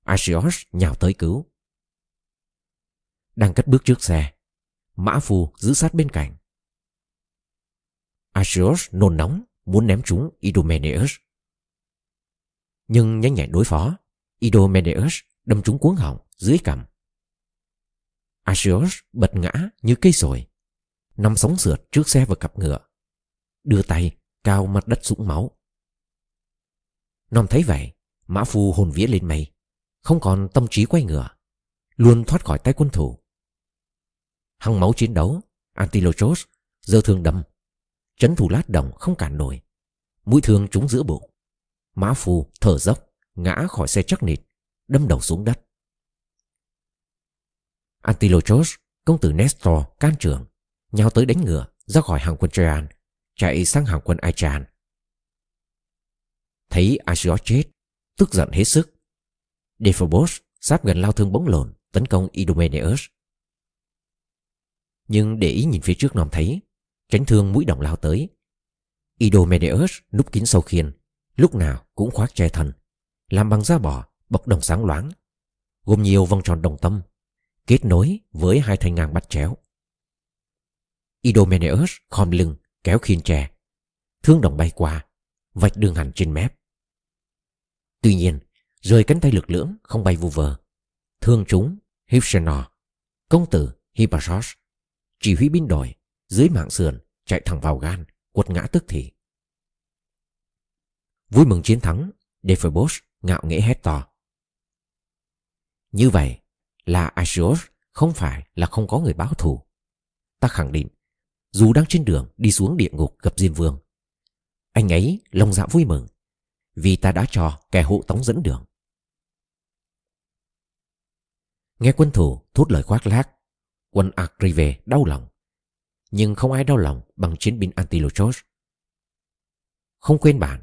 Asios nhào tới cứu. Đang cất bước trước xe, Mã Phù giữ sát bên cạnh. Asios nôn nóng muốn ném trúng Idomeneus. Nhưng nhanh nhẹn đối phó, Idomeneus đâm trúng cuống họng dưới cằm. Asios bật ngã như cây sồi, nằm sóng sượt trước xe và cặp ngựa, đưa tay cao mặt đất sũng máu. Nom thấy vậy, mã phu hồn vía lên mây, không còn tâm trí quay ngựa, luôn thoát khỏi tay quân thủ. Hăng máu chiến đấu, Antilochos giơ thương đâm, chấn thủ lát đồng không cản nổi, mũi thương trúng giữa bụng. Mã phu thở dốc, ngã khỏi xe chắc nịt, đâm đầu xuống đất. Antilochos, công tử Nestor can trường, nhào tới đánh ngựa ra khỏi hàng quân Traian, chạy sang hàng quân Aichan. Thấy Asios chết, tức giận hết sức. Dephobos sắp gần lao thương bóng lồn, tấn công Idomeneus. Nhưng để ý nhìn phía trước nòm thấy, tránh thương mũi đồng lao tới. Idomeneus núp kín sâu khiên, lúc nào cũng khoác che thần làm bằng da bò, bọc đồng sáng loáng, gồm nhiều vòng tròn đồng tâm, kết nối với hai thanh ngang bắt chéo. Idomeneus khom lưng, kéo khiên tre, thương đồng bay qua, vạch đường hẳn trên mép. Tuy nhiên, rời cánh tay lực lưỡng không bay vu vờ. Thương chúng, Hypsenor, công tử Hippasos, chỉ huy binh đội, dưới mạng sườn, chạy thẳng vào gan, quật ngã tức thì. Vui mừng chiến thắng, Dephobos ngạo nghễ hét to. Như vậy là Asios không phải là không có người báo thù. Ta khẳng định, dù đang trên đường đi xuống địa ngục gặp Diêm Vương, anh ấy lòng dạ vui mừng vì ta đã cho kẻ hộ tống dẫn đường. Nghe quân thủ thốt lời khoác lác, quân Akrive đau lòng. Nhưng không ai đau lòng bằng chiến binh Antilochos. Không quên bản,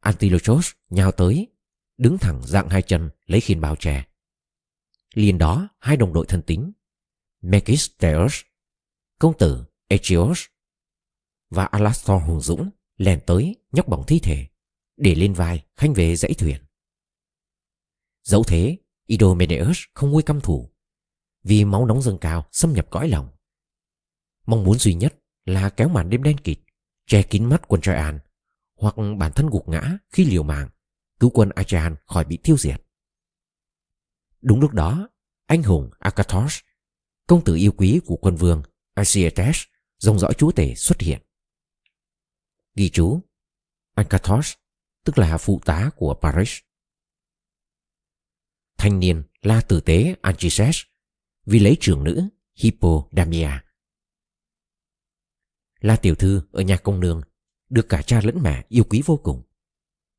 Antilochos nhào tới, đứng thẳng dạng hai chân lấy khiên bao che Liền đó hai đồng đội thân tín, Megisteus, công tử Echios và Alastor hùng dũng lèn tới nhóc bỏng thi thể để lên vai khanh về dãy thuyền. Dẫu thế, Idomeneus không nguôi căm thủ vì máu nóng dâng cao xâm nhập cõi lòng. Mong muốn duy nhất là kéo màn đêm đen kịt, che kín mắt quân Traian hoặc bản thân gục ngã khi liều mạng cứu quân Achaean khỏi bị tiêu diệt. Đúng lúc đó, anh hùng Akathos, công tử yêu quý của quân vương Asiates, dòng dõi chúa tể xuất hiện. Ghi chú Akathos tức là phụ tá của Paris. Thanh niên la tử tế Anchises vì lấy trưởng nữ Hippodamia. La tiểu thư ở nhà công nương được cả cha lẫn mẹ yêu quý vô cùng.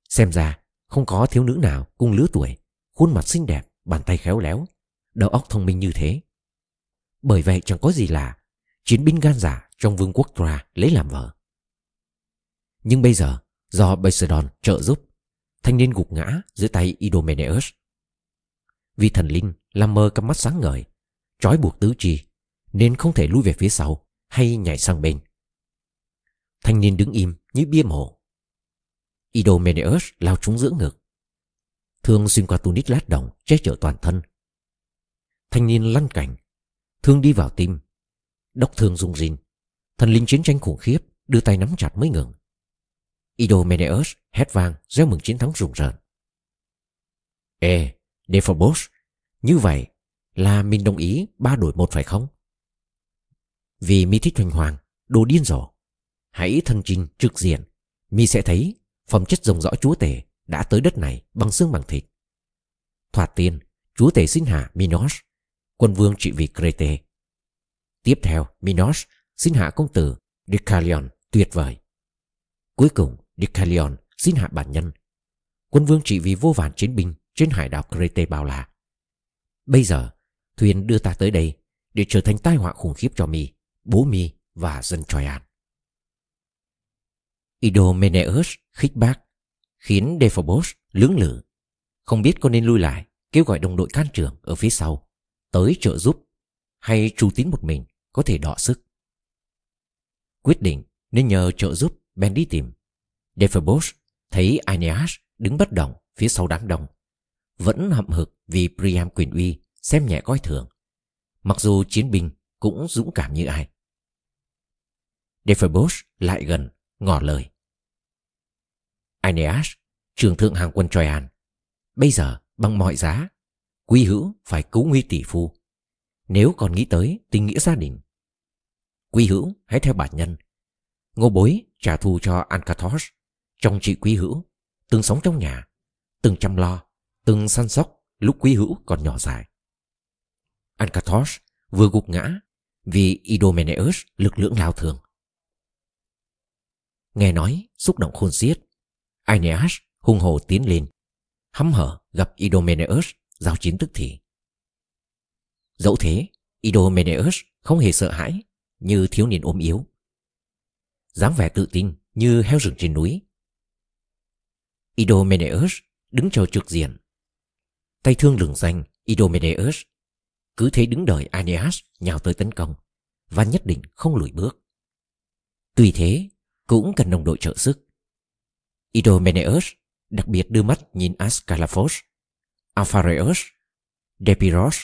Xem ra không có thiếu nữ nào cùng lứa tuổi, khuôn mặt xinh đẹp, bàn tay khéo léo, đầu óc thông minh như thế. Bởi vậy chẳng có gì lạ, chiến binh gan giả trong vương quốc Tra lấy làm vợ. Nhưng bây giờ do Poseidon trợ giúp, thanh niên gục ngã dưới tay Idomeneus. Vì thần linh làm mơ cặp mắt sáng ngời, trói buộc tứ chi, nên không thể lui về phía sau hay nhảy sang bên. Thanh niên đứng im như bia mộ. Idomeneus lao trúng giữa ngực. Thương xuyên qua tunic lát đồng che chở toàn thân. Thanh niên lăn cảnh, Thương đi vào tim Đốc thương rung rinh Thần linh chiến tranh khủng khiếp Đưa tay nắm chặt mới ngừng Idomeneus hét vang gieo mừng chiến thắng rùng rợn Ê, Nephobos Như vậy là mình đồng ý ba đổi một phải không? Vì mỹ thích hoành hoàng, đồ điên rồ Hãy thân chinh trực diện Mi sẽ thấy phẩm chất rồng rõ chúa tể đã tới đất này bằng xương bằng thịt. Thoạt tiên, chúa tể xin hạ Minos, quân vương trị vì Crete. Tiếp theo, Minos xin hạ công tử Deucalion tuyệt vời. Cuối cùng, Deucalion xin hạ bản nhân, quân vương trị vì vô vàn chiến binh trên hải đảo Crete bao la. Bây giờ, thuyền đưa ta tới đây để trở thành tai họa khủng khiếp cho mi, bố mi và dân Troyan. Idomeneus khích bác, khiến Dephobos lưỡng lự, không biết có nên lui lại, kêu gọi đồng đội can trường ở phía sau, tới trợ giúp, hay tru tín một mình có thể đọ sức. Quyết định nên nhờ trợ giúp Ben đi tìm. Dephobos thấy Aeneas đứng bất động phía sau đám đông, vẫn hậm hực vì Priam quyền uy xem nhẹ coi thường, mặc dù chiến binh cũng dũng cảm như ai. Dephobos lại gần, ngỏ lời. Aeneas, trường thượng hàng quân Troyan. Bây giờ, bằng mọi giá, quý hữu phải cứu nguy tỷ phu. Nếu còn nghĩ tới tình nghĩa gia đình. Quý hữu hãy theo bản nhân. Ngô bối trả thù cho Ancathos, trong chị quý hữu, từng sống trong nhà, từng chăm lo, từng săn sóc lúc quý hữu còn nhỏ dài. Ancathos vừa gục ngã vì Idomeneus lực lượng lao thường. Nghe nói, xúc động khôn xiết, Aeneas hung hồ tiến lên, hăm hở gặp Idomeneus giao chiến tức thì. Dẫu thế, Idomeneus không hề sợ hãi như thiếu niên ốm yếu. dáng vẻ tự tin như heo rừng trên núi. Idomeneus đứng chờ trực diện. Tay thương lừng danh Idomeneus cứ thế đứng đợi Aeneas nhào tới tấn công và nhất định không lùi bước. Tuy thế, cũng cần đồng đội trợ sức. Idomeneus đặc biệt đưa mắt nhìn Ascalaphos, Alphareus, Depiros,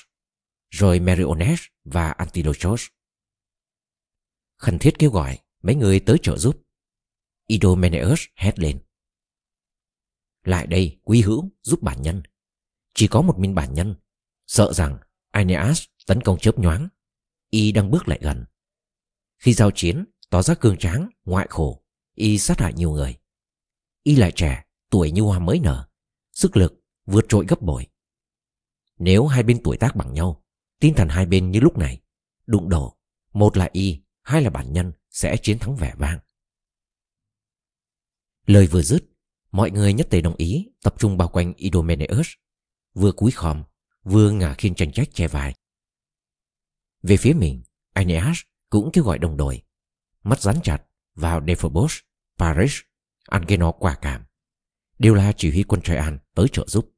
rồi Meriones và Antilochos. Khẩn thiết kêu gọi mấy người tới trợ giúp. Idomeneus hét lên. Lại đây, quý hữu, giúp bản nhân. Chỉ có một mình bản nhân, sợ rằng Aeneas tấn công chớp nhoáng. Y đang bước lại gần. Khi giao chiến, tỏ ra cường tráng, ngoại khổ, Y sát hại nhiều người. Y lại trẻ, tuổi như hoa mới nở, sức lực vượt trội gấp bội. Nếu hai bên tuổi tác bằng nhau, tinh thần hai bên như lúc này, đụng đổ, một là Y, hai là bản nhân sẽ chiến thắng vẻ vang. Lời vừa dứt, mọi người nhất tề đồng ý tập trung bao quanh Idomeneus, vừa cúi khom, vừa ngả khiên tranh trách che vai. Về phía mình, Aeneas cũng kêu gọi đồng đội, mắt rắn chặt vào Dephobos, Paris ăn cái nó quả cảm. Đều là chỉ huy quân Troyan tới trợ giúp.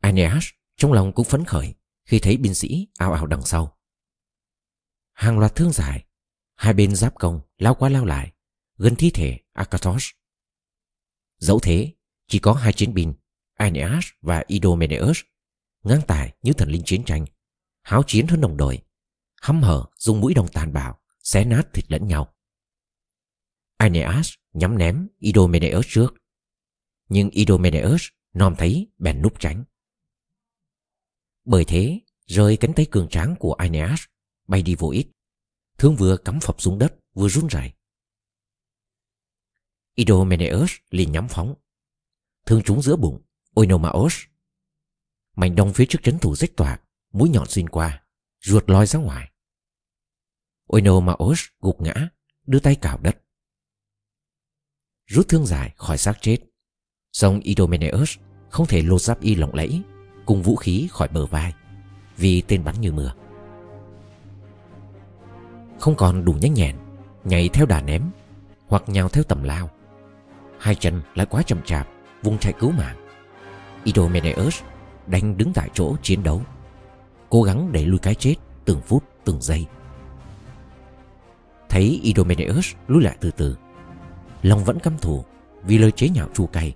Aeneas trong lòng cũng phấn khởi Khi thấy binh sĩ ao ao đằng sau. Hàng loạt thương dài Hai bên giáp công lao qua lao lại, Gần thi thể Akathos Dẫu thế, Chỉ có hai chiến binh, Aeneas và Idomeneus, Ngang tài như thần linh chiến tranh, Háo chiến hơn đồng đội, Hăm hở dùng mũi đồng tàn bạo, Xé nát thịt lẫn nhau. Aeneas nhắm ném Idomeneus trước. Nhưng Idomeneus nom thấy bèn núp tránh. Bởi thế, rơi cánh tay cường tráng của Aeneas bay đi vô ích. Thương vừa cắm phập xuống đất vừa run rẩy. Idomeneus liền nhắm phóng. Thương trúng giữa bụng Oinomaos. Mảnh đông phía trước trấn thủ rách toạc, mũi nhọn xuyên qua, ruột loi ra ngoài. Oinomaos gục ngã, đưa tay cào đất rút thương dài khỏi xác chết. Song Idomeneus không thể lột giáp y lộng lẫy, cùng vũ khí khỏi bờ vai, vì tên bắn như mưa. Không còn đủ nhanh nhẹn, nhảy theo đà ném, hoặc nhào theo tầm lao. Hai chân lại quá chậm chạp, vùng chạy cứu mạng. Idomeneus đành đứng tại chỗ chiến đấu, cố gắng đẩy lui cái chết từng phút, từng giây. Thấy Idomeneus lùi lại từ từ Long vẫn căm thù Vì lời chế nhạo chua cay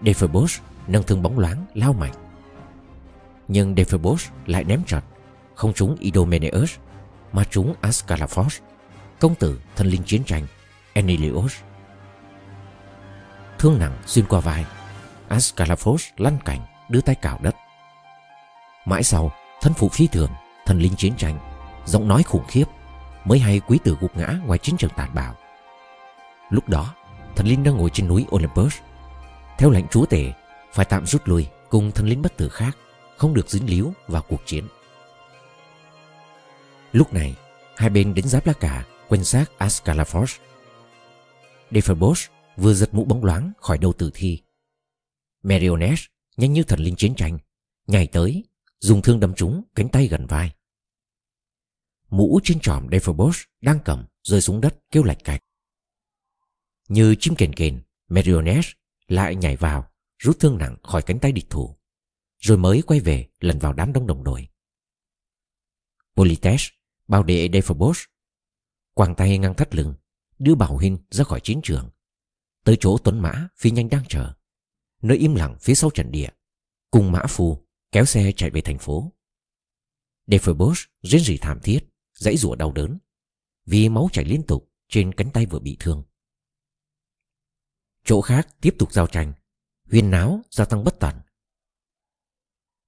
Defebos nâng thương bóng loáng lao mạnh Nhưng Defebos lại ném trật không trúng Idomeneus mà trúng Ascalaphos, công tử thần linh chiến tranh Enilios. Thương nặng xuyên qua vai, Ascalaphos lăn cảnh đưa tay cào đất. Mãi sau, thân phụ phi thường, thần linh chiến tranh, giọng nói khủng khiếp, mới hay quý tử gục ngã ngoài chiến trường tàn bạo. Lúc đó, thần linh đang ngồi trên núi Olympus. Theo lệnh chúa tể, phải tạm rút lui cùng thần linh bất tử khác, không được dính líu vào cuộc chiến. Lúc này, hai bên đến giáp lá cả, quanh xác Ascalaphos. Deferbos vừa giật mũ bóng loáng khỏi đầu tử thi. Meriones nhanh như thần linh chiến tranh, nhảy tới, dùng thương đâm trúng cánh tay gần vai. Mũ trên tròm Deferbos đang cầm rơi xuống đất kêu lạch cạch. Như chim kền kền, Meriones lại nhảy vào, rút thương nặng khỏi cánh tay địch thủ, rồi mới quay về lần vào đám đông đồng đội. Polites bao đệ Dephobos, quàng tay ngang thắt lưng, đưa Bảo Huynh ra khỏi chiến trường, tới chỗ Tuấn Mã phi nhanh đang chờ, nơi im lặng phía sau trận địa, cùng Mã Phu kéo xe chạy về thành phố. Dephobos rên rỉ thảm thiết, dãy rủa đau đớn, vì máu chảy liên tục trên cánh tay vừa bị thương. Chỗ khác tiếp tục giao tranh, huyên náo gia tăng bất tận.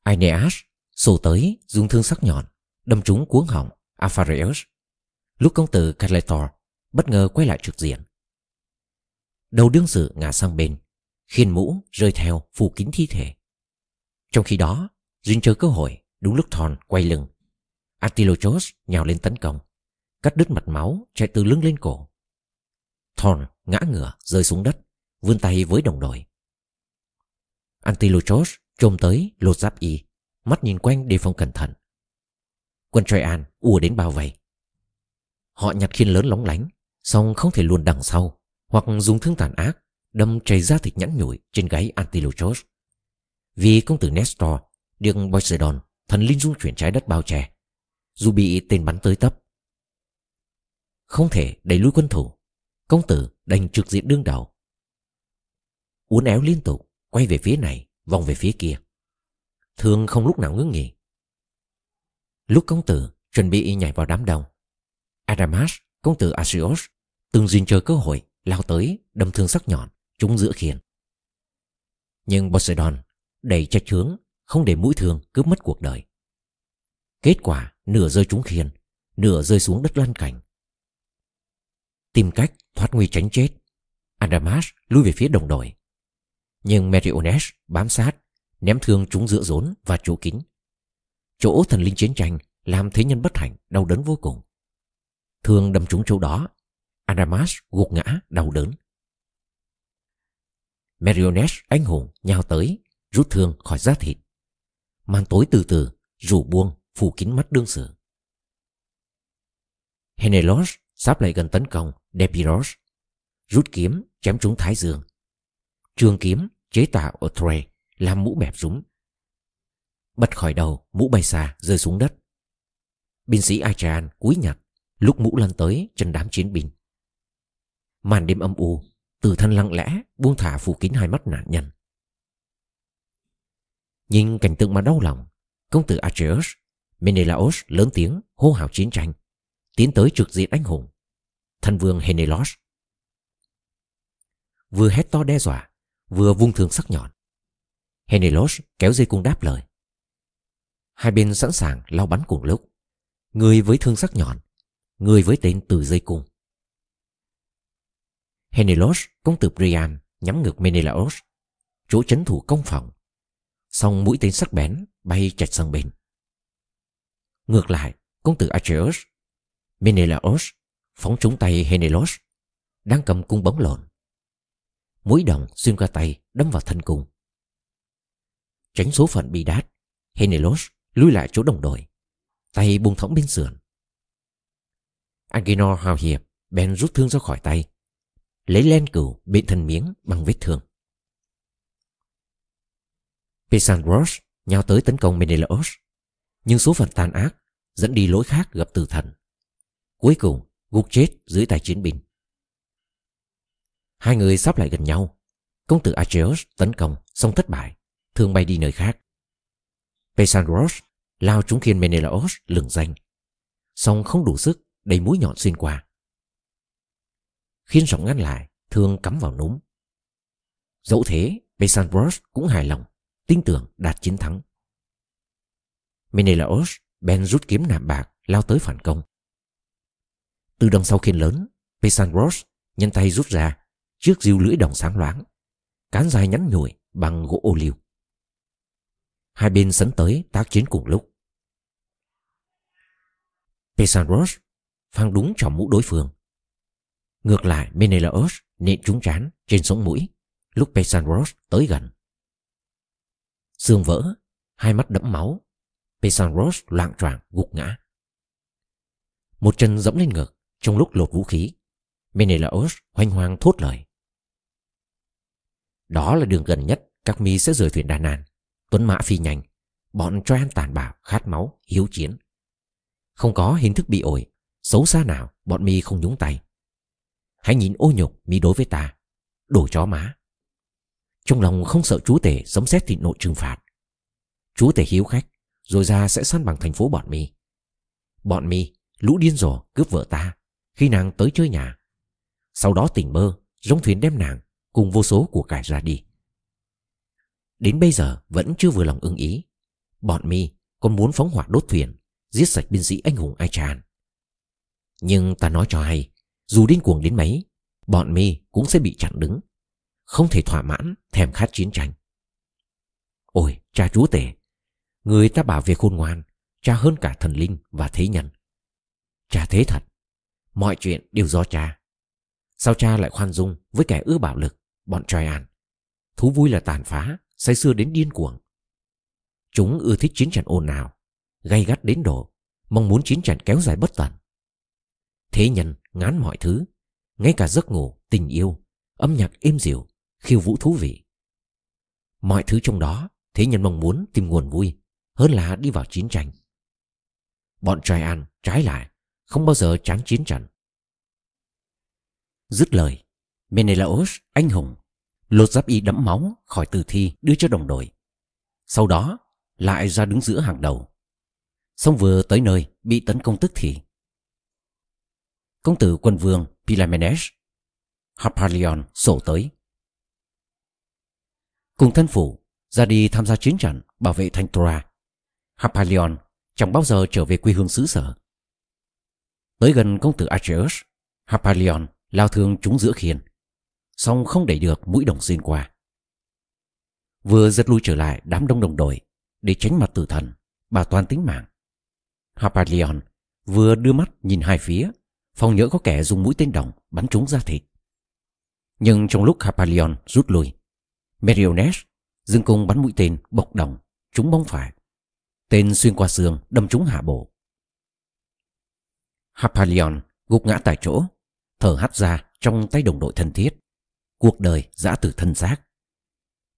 Aeneas sổ tới dùng thương sắc nhọn, đâm trúng cuống họng Aphareus. Lúc công tử Caletor bất ngờ quay lại trực diện. Đầu đương sự ngả sang bên, khiên mũ rơi theo phủ kín thi thể. Trong khi đó, duyên chờ cơ hội đúng lúc Thon quay lưng. Antilochos nhào lên tấn công, cắt đứt mặt máu chạy từ lưng lên cổ. Thon ngã ngửa rơi xuống đất, vươn tay với đồng đội. Antilochos trôm tới lột giáp y, mắt nhìn quanh đề phòng cẩn thận. Quân Troyan ùa đến bao vây. Họ nhặt khiên lớn lóng lánh, song không thể luôn đằng sau, hoặc dùng thương tàn ác, đâm chảy ra thịt nhẵn nhủi trên gáy Antilochos. Vì công tử Nestor được Poseidon, thần linh dung chuyển trái đất bao che, dù bị tên bắn tới tấp. Không thể đẩy lui quân thủ, công tử đành trực diện đương đầu. Uốn éo liên tục, quay về phía này, vòng về phía kia. Thương không lúc nào ngưng nghỉ. Lúc công tử chuẩn bị nhảy vào đám đông, Adamas, công tử Asios, từng duyên chờ cơ hội lao tới đâm thương sắc nhọn trúng giữa khiên. Nhưng Poseidon đầy trách hướng không để mũi thương cướp mất cuộc đời. Kết quả nửa rơi trúng khiên, nửa rơi xuống đất lăn cảnh. Tìm cách thoát nguy tránh chết, Adamas lui về phía đồng đội. Nhưng Meriones bám sát, ném thương trúng giữa rốn và chỗ kín. Chỗ thần linh chiến tranh làm thế nhân bất hạnh đau đớn vô cùng. Thương đâm trúng chỗ đó, Adamas gục ngã đau đớn. Meriones anh hùng nhào tới, rút thương khỏi da thịt. Màn tối từ từ, rủ buông, phủ kín mắt đương sự. Henelos sắp lại gần tấn công Depiros, rút kiếm chém trúng thái dương. Trường kiếm chế tạo ở Trey làm mũ bẹp rúng. Bật khỏi đầu, mũ bay xa rơi xuống đất. Binh sĩ Achan cúi nhặt, lúc mũ lăn tới chân đám chiến binh. Màn đêm âm u, từ thân lặng lẽ buông thả phủ kín hai mắt nạn nhân. Nhìn cảnh tượng mà đau lòng, công tử Acheus, Menelaos lớn tiếng hô hào chiến tranh, tiến tới trực diện anh hùng, thân vương Henelos. Vừa hét to đe dọa, vừa vung thương sắc nhọn. Henelos kéo dây cung đáp lời. Hai bên sẵn sàng lao bắn cùng lúc. Người với thương sắc nhọn, người với tên từ dây cung. Henelos, công tử Priam, nhắm ngược Menelaos, chỗ chấn thủ công phòng. Xong mũi tên sắc bén bay chặt sang bên. Ngược lại, công tử Atreus, Menelaos phóng trúng tay Henelos, đang cầm cung bóng lộn. Mũi đồng xuyên qua tay đâm vào thân cùng Tránh số phận bị đát, Henelos lui lại chỗ đồng đội, tay buông thõng bên sườn. Agenor hào hiệp bèn rút thương ra khỏi tay, lấy len cừu bị thân miếng bằng vết thương. Pesandros nhào tới tấn công Menelaos, nhưng số phận tàn ác dẫn đi lối khác gặp tử thần. Cuối cùng gục chết dưới tay chiến binh. Hai người sắp lại gần nhau. Công tử Acheos tấn công xong thất bại, thương bay đi nơi khác. Pesandros lao trúng khiên Menelaos lừng danh. Song không đủ sức đẩy mũi nhọn xuyên qua. Khiên rộng ngăn lại, thương cắm vào núm. Dẫu thế, Pesandros cũng hài lòng, tin tưởng đạt chiến thắng. Menelaos bèn rút kiếm nạm bạc lao tới phản công. Từ đằng sau khiên lớn, Pesandros nhân tay rút ra trước diêu lưỡi đồng sáng loáng, cán dài nhắn nhủi bằng gỗ ô liu. Hai bên sấn tới tác chiến cùng lúc. Pesandros phang đúng trong mũ đối phương. Ngược lại Menelaos nện trúng trán trên sống mũi lúc Pesandros tới gần. Xương vỡ, hai mắt đẫm máu, Pesandros loạn choạng gục ngã. Một chân dẫm lên ngực trong lúc lột vũ khí. Menelaos hoanh hoang thốt lời. Đó là đường gần nhất các mi sẽ rời thuyền Đà Nàn. Tuấn mã phi nhanh, bọn Troyan tàn bạo, khát máu, hiếu chiến. Không có hình thức bị ổi, xấu xa nào bọn mi không nhúng tay. Hãy nhìn ô nhục mi đối với ta, đổ chó má. Trong lòng không sợ chúa tể sấm xét thịnh nội trừng phạt. Chúa tể hiếu khách, rồi ra sẽ săn bằng thành phố bọn mi. Bọn mi, lũ điên rồ cướp vợ ta, khi nàng tới chơi nhà. Sau đó tỉnh mơ, rong thuyền đem nàng cùng vô số của cải ra đi. Đến bây giờ vẫn chưa vừa lòng ưng ý. Bọn mi còn muốn phóng hỏa đốt thuyền, giết sạch binh sĩ anh hùng Ai Tràn. Nhưng ta nói cho hay, dù điên cuồng đến mấy, bọn mi cũng sẽ bị chặn đứng. Không thể thỏa mãn, thèm khát chiến tranh. Ôi, cha chúa tể, người ta bảo về khôn ngoan, cha hơn cả thần linh và thế nhân. Cha thế thật, mọi chuyện đều do cha. Sao cha lại khoan dung với kẻ ưa bạo lực, bọn Traian? Thú vui là tàn phá, say xưa đến điên cuồng. Chúng ưa thích chiến trận ồn ào, gay gắt đến độ, mong muốn chiến trận kéo dài bất tận. Thế nhân ngán mọi thứ, ngay cả giấc ngủ, tình yêu, âm nhạc êm dịu, khiêu vũ thú vị. Mọi thứ trong đó, thế nhân mong muốn tìm nguồn vui hơn là đi vào chiến tranh. Bọn Traian trái lại, không bao giờ chán chiến trận. Dứt lời, Menelaos anh hùng lột giáp y đẫm máu khỏi tử thi đưa cho đồng đội. Sau đó lại ra đứng giữa hàng đầu. Xong vừa tới nơi bị tấn công tức thì. Công tử quân vương Pilamenes Harpalion sổ tới. Cùng thân phủ ra đi tham gia chiến trận bảo vệ thành Troa. Harpalion chẳng bao giờ trở về quê hương xứ sở. Tới gần công tử Acheus, Harpalion lao thương chúng giữa khiên song không đẩy được mũi đồng xuyên qua. Vừa giật lui trở lại đám đông đồng đội để tránh mặt tử thần, bảo toàn tính mạng. Harpalion vừa đưa mắt nhìn hai phía, phòng nhỡ có kẻ dùng mũi tên đồng bắn trúng ra thịt. Nhưng trong lúc Harpalion rút lui, Meriones dừng cung bắn mũi tên bộc đồng trúng bóng phải. Tên xuyên qua xương đâm trúng hạ bộ. Harpalion gục ngã tại chỗ, thở hắt ra trong tay đồng đội thân thiết. Cuộc đời dã từ thân xác.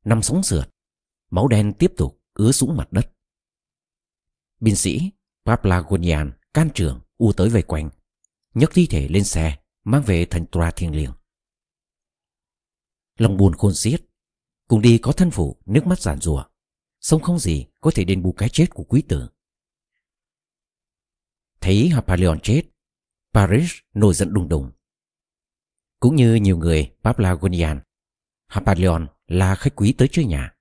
Năm sóng sượt, máu đen tiếp tục ứa xuống mặt đất. Binh sĩ paplagonian can trường u tới vây quanh, nhấc thi thể lên xe mang về thành tòa thiêng liêng. Lòng buồn khôn xiết, cùng đi có thân phụ nước mắt giàn rùa, song không gì có thể đền bù cái chết của quý tử. Thấy Hapaleon chết, Paris nổi giận đùng đùng cũng như nhiều người Paphlagonian, Hapalion là khách quý tới chơi nhà.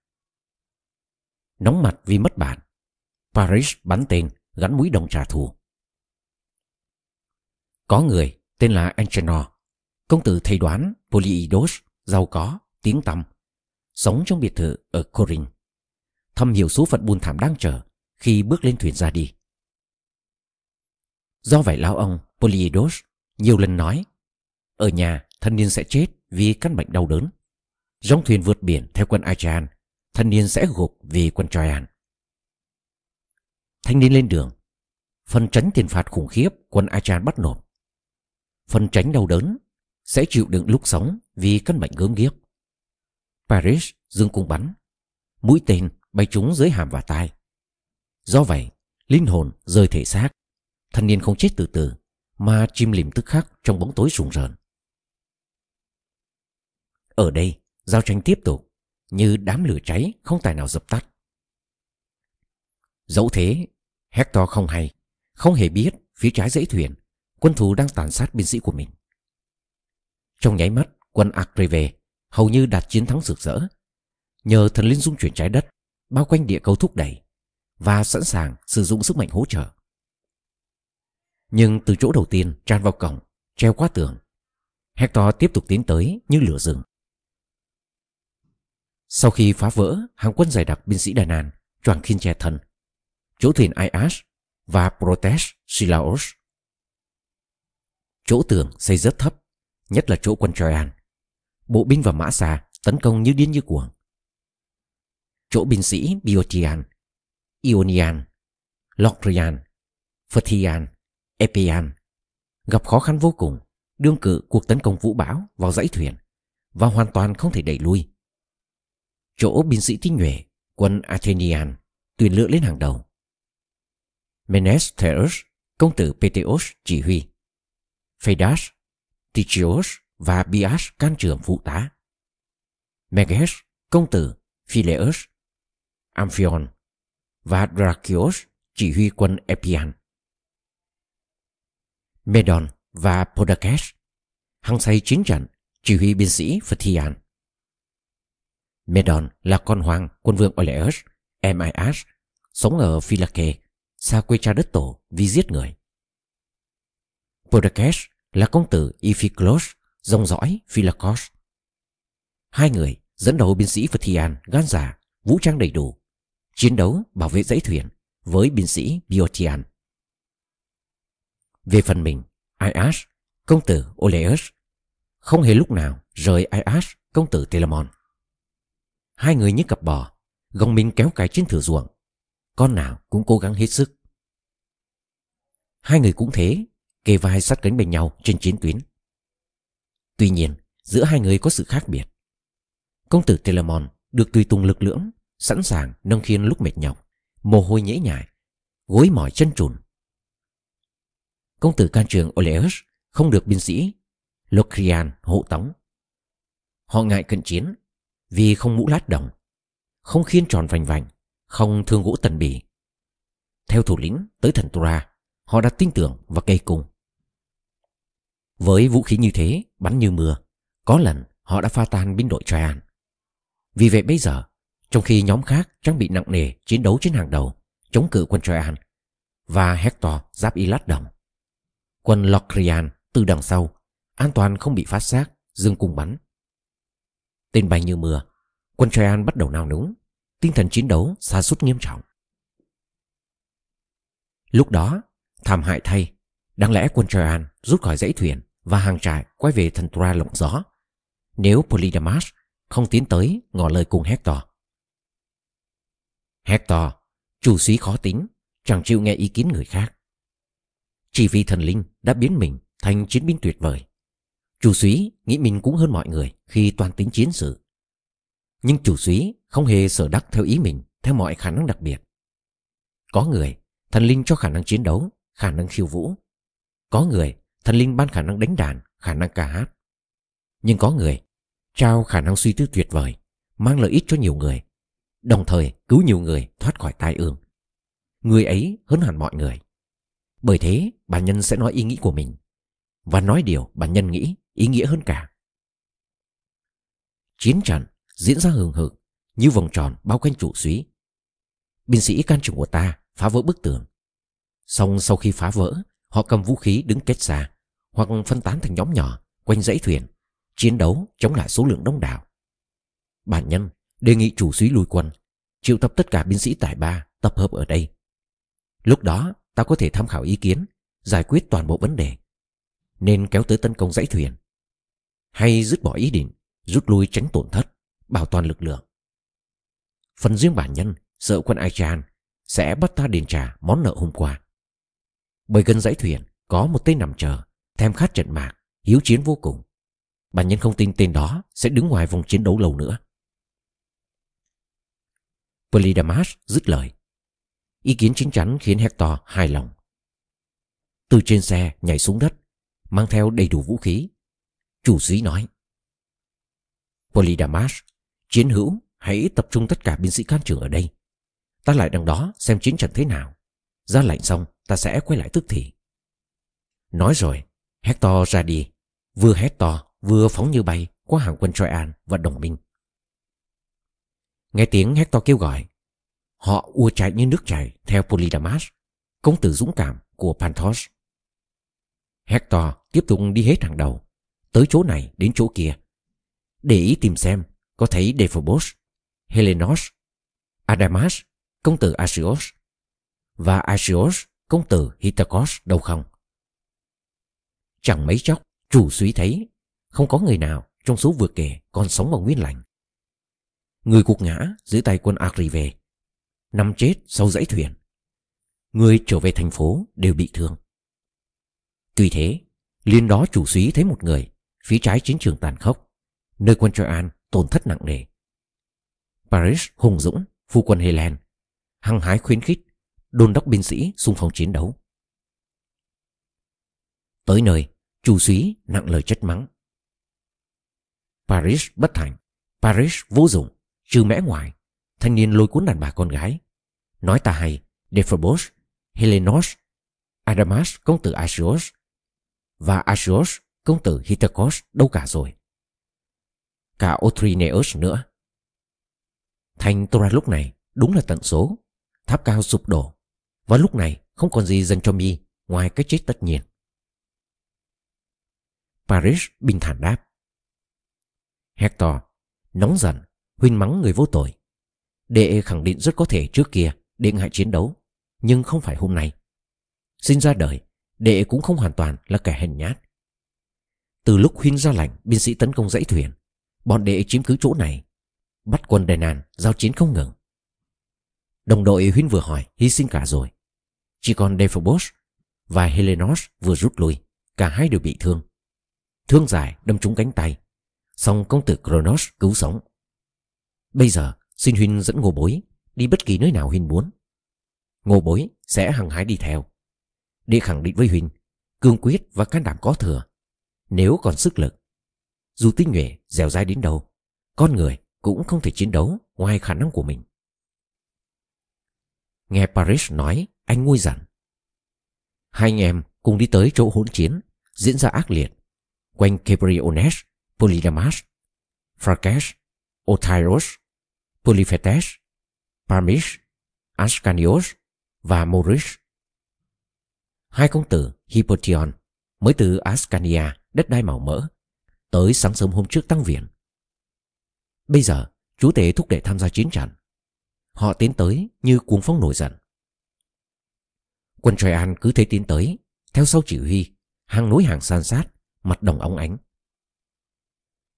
Nóng mặt vì mất bạn, Paris bắn tên gắn mũi đồng trả thù. Có người tên là Angenor, công tử thầy đoán Polyidos, giàu có, tiếng tăm, sống trong biệt thự ở Corinth. Thăm hiểu số phận buồn thảm đang chờ khi bước lên thuyền ra đi. Do vậy lão ông Polyidos nhiều lần nói ở nhà thân niên sẽ chết vì căn bệnh đau đớn. Dòng thuyền vượt biển theo quân Achan, thân niên sẽ gục vì quân Troyan. Thanh niên lên đường, phần tránh tiền phạt khủng khiếp quân Achan bắt nộp. Phần tránh đau đớn sẽ chịu đựng lúc sống vì căn bệnh gớm ghiếc. Paris dương cung bắn, mũi tên bay trúng dưới hàm và tai. Do vậy, linh hồn rơi thể xác, thanh niên không chết từ từ, mà chim lìm tức khắc trong bóng tối rùng rợn. Ở đây, giao tranh tiếp tục, như đám lửa cháy không tài nào dập tắt. Dẫu thế, Hector không hay, không hề biết phía trái dãy thuyền, quân thù đang tàn sát binh sĩ của mình. Trong nháy mắt, quân Akreve hầu như đạt chiến thắng rực rỡ. Nhờ thần linh dung chuyển trái đất, bao quanh địa cầu thúc đẩy và sẵn sàng sử dụng sức mạnh hỗ trợ. Nhưng từ chỗ đầu tiên tràn vào cổng, treo qua tường, Hector tiếp tục tiến tới như lửa rừng. Sau khi phá vỡ hàng quân giải đặc binh sĩ Đà Nàn, choàng khiên che thần, chỗ thuyền ias và Protest Silaos. Chỗ tường xây rất thấp, nhất là chỗ quân Troyan. Bộ binh và mã xà tấn công như điên như cuồng. Chỗ binh sĩ Biotian, Ionian, Locrian, phthian, Epian gặp khó khăn vô cùng, đương cự cuộc tấn công vũ bão vào dãy thuyền và hoàn toàn không thể đẩy lui. Chỗ binh sĩ tinh nhuệ, quân Athenian tuyển lựa lên hàng đầu. Menestheus, công tử Peteos chỉ huy. Phaedas, Tychios và Bias can trưởng phụ tá. Meges, công tử Phileus, Amphion và Dracios chỉ huy quân Epian. Medon và Podakes hăng say chiến trận chỉ huy binh sĩ Phthian. Medon là con hoàng quân vương Oleus, Emias, sống ở Philake, xa quê cha đất tổ vì giết người. Podakes là công tử Iphiklos, dòng dõi Philakos. Hai người dẫn đầu binh sĩ Phthian gan giả, vũ trang đầy đủ, chiến đấu bảo vệ dãy thuyền với binh sĩ Biotian. Về phần mình, Ias, công tử Oleus, không hề lúc nào rời Ias, công tử Telamon. Hai người như cặp bò, gồng mình kéo cái trên thửa ruộng. Con nào cũng cố gắng hết sức. Hai người cũng thế, kề vai sát cánh bên nhau trên chiến tuyến. Tuy nhiên, giữa hai người có sự khác biệt. Công tử Telamon được tùy tùng lực lưỡng, sẵn sàng nâng khiên lúc mệt nhọc, mồ hôi nhễ nhại, gối mỏi chân trùn. Công tử can trường Oleus không được binh sĩ Locrian hộ tống. Họ ngại cận chiến vì không mũ lát đồng, không khiên tròn vành vành, không thương gỗ tần bì. Theo thủ lĩnh tới thần Tura, họ đặt tin tưởng và cây cung. Với vũ khí như thế, bắn như mưa, có lần họ đã pha tan binh đội Traian. Vì vậy bây giờ, trong khi nhóm khác trang bị nặng nề chiến đấu trên hàng đầu, chống cự quân Traian, và Hector giáp y lát đồng. Quân Locrian từ đằng sau, an toàn không bị phát xác, dương cung bắn. Tên bay như mưa, quân Traian bắt đầu nao núng, tinh thần chiến đấu xa sút nghiêm trọng. Lúc đó, thảm hại thay, đáng lẽ quân Traian rút khỏi dãy thuyền và hàng trại quay về thần Tra lộng gió. Nếu Polydamas không tiến tới ngỏ lời cùng Hector. Hector, chủ sĩ khó tính, chẳng chịu nghe ý kiến người khác. Chỉ vì thần linh đã biến mình thành chiến binh tuyệt vời. Chủ súy nghĩ mình cũng hơn mọi người khi toàn tính chiến sự. Nhưng chủ súy không hề sở đắc theo ý mình theo mọi khả năng đặc biệt. Có người, thần linh cho khả năng chiến đấu, khả năng khiêu vũ. Có người, thần linh ban khả năng đánh đàn, khả năng ca hát. Nhưng có người, trao khả năng suy tư tuyệt vời, mang lợi ích cho nhiều người, đồng thời cứu nhiều người thoát khỏi tai ương. Người ấy hơn hẳn mọi người. Bởi thế, bản nhân sẽ nói ý nghĩ của mình. Và nói điều bản nhân nghĩ ý nghĩa hơn cả. Chiến trận diễn ra hừng hực như vòng tròn bao quanh trụ suý. Binh sĩ can trường của ta phá vỡ bức tường. Xong sau khi phá vỡ, họ cầm vũ khí đứng kết xa hoặc phân tán thành nhóm nhỏ quanh dãy thuyền, chiến đấu chống lại số lượng đông đảo. Bản nhân đề nghị chủ suý lùi quân, triệu tập tất cả binh sĩ tại ba tập hợp ở đây. Lúc đó ta có thể tham khảo ý kiến, giải quyết toàn bộ vấn đề. Nên kéo tới tấn công dãy thuyền. Hay dứt bỏ ý định, rút lui tránh tổn thất, bảo toàn lực lượng. Phần riêng bản nhân sợ quân Aichan sẽ bắt ta đền trả món nợ hôm qua. Bởi gần dãy thuyền có một tên nằm chờ, thèm khát trận mạc, hiếu chiến vô cùng. Bản nhân không tin tên đó sẽ đứng ngoài vòng chiến đấu lâu nữa. Polydamas dứt lời. Ý kiến chính chắn khiến Hector hài lòng. Từ trên xe nhảy xuống đất, mang theo đầy đủ vũ khí. Chủ sĩ nói. Polydamas, chiến hữu, hãy tập trung tất cả binh sĩ can trường ở đây. Ta lại đằng đó xem chiến trận thế nào. Ra lệnh xong ta sẽ quay lại tức thì Nói rồi Hector ra đi Vừa hét to vừa phóng như bay Qua hàng quân Troyan và đồng minh Nghe tiếng Hector kêu gọi Họ ua chạy như nước chảy Theo Polydamas Công tử dũng cảm của Panthos Hector tiếp tục đi hết hàng đầu Tới chỗ này đến chỗ kia. Để ý tìm xem, Có thấy Dephobos, Helenos, Adamas, Công tử Asios Và Asios Công tử Hitakos đâu không? Chẳng mấy chốc, Chủ suy thấy Không có người nào trong số vừa kể Còn sống bằng nguyên lành. Người cuộc ngã dưới tay quân Agrive Nằm chết sau dãy thuyền. Người trở về thành phố đều bị thương. Tuy thế Liên đó chủ suý thấy một người Phía trái chiến trường tàn khốc, Nơi quân Troyan tổn thất nặng nề. Paris hùng dũng, Phu quân Helen, Hăng hái khuyến khích, Đôn đốc binh sĩ xung phong chiến đấu. Tới nơi Chủ suý nặng lời chất mắng. Paris bất thành Paris vô dụng, Trừ mẽ ngoài, Thanh niên lôi cuốn đàn bà con gái. Nói ta hay, Dephobos, Helenos, Adamas công tử Asios và Asios công tử Hitakos đâu cả rồi? Cả Othrineus nữa. Thành Tora lúc này đúng là tận số. Tháp cao sụp đổ. Và lúc này không còn gì dành cho mi, ngoài cái chết tất nhiên. Paris bình thản đáp. Hector, nóng giận huynh mắng người vô tội. Đệ khẳng định rất có thể trước kia đệ ngại chiến đấu, nhưng không phải hôm nay. Sinh ra đời, đệ cũng không hoàn toàn là kẻ hèn nhát từ lúc huynh ra lệnh, binh sĩ tấn công dãy thuyền, bọn đệ chiếm cứ chỗ này, bắt quân đài nàn giao chiến không ngừng. Đồng đội huynh vừa hỏi, hy sinh cả rồi. Chỉ còn Dephobos và Helenos vừa rút lui, cả hai đều bị thương. Thương dài đâm trúng cánh tay, song công tử Kronos cứu sống. Bây giờ, xin huynh dẫn ngô bối đi bất kỳ nơi nào huynh muốn. Ngô bối sẽ hằng hái đi theo để khẳng định với huynh, cương quyết và can đảm có thừa nếu còn sức lực dù tinh nhuệ dẻo dai đến đâu con người cũng không thể chiến đấu ngoài khả năng của mình. Nghe paris nói anh nguôi dặn hai anh em cùng đi tới chỗ hỗn chiến diễn ra ác liệt. Quanh Cabriones, Polydamas, Pharkes, Otyros, Polyphetes, Parmis, Ascanios và Moris. Hai công tử Hippotion mới từ Ascania, đất đai màu mỡ, tới sáng sớm hôm trước tăng viện. Bây giờ, chú tể thúc đệ tham gia chiến trận. Họ tiến tới như cuồng phong nổi giận. Quân Troyan cứ thế tiến tới, theo sau chỉ huy, hàng núi hàng san sát, mặt đồng óng ánh.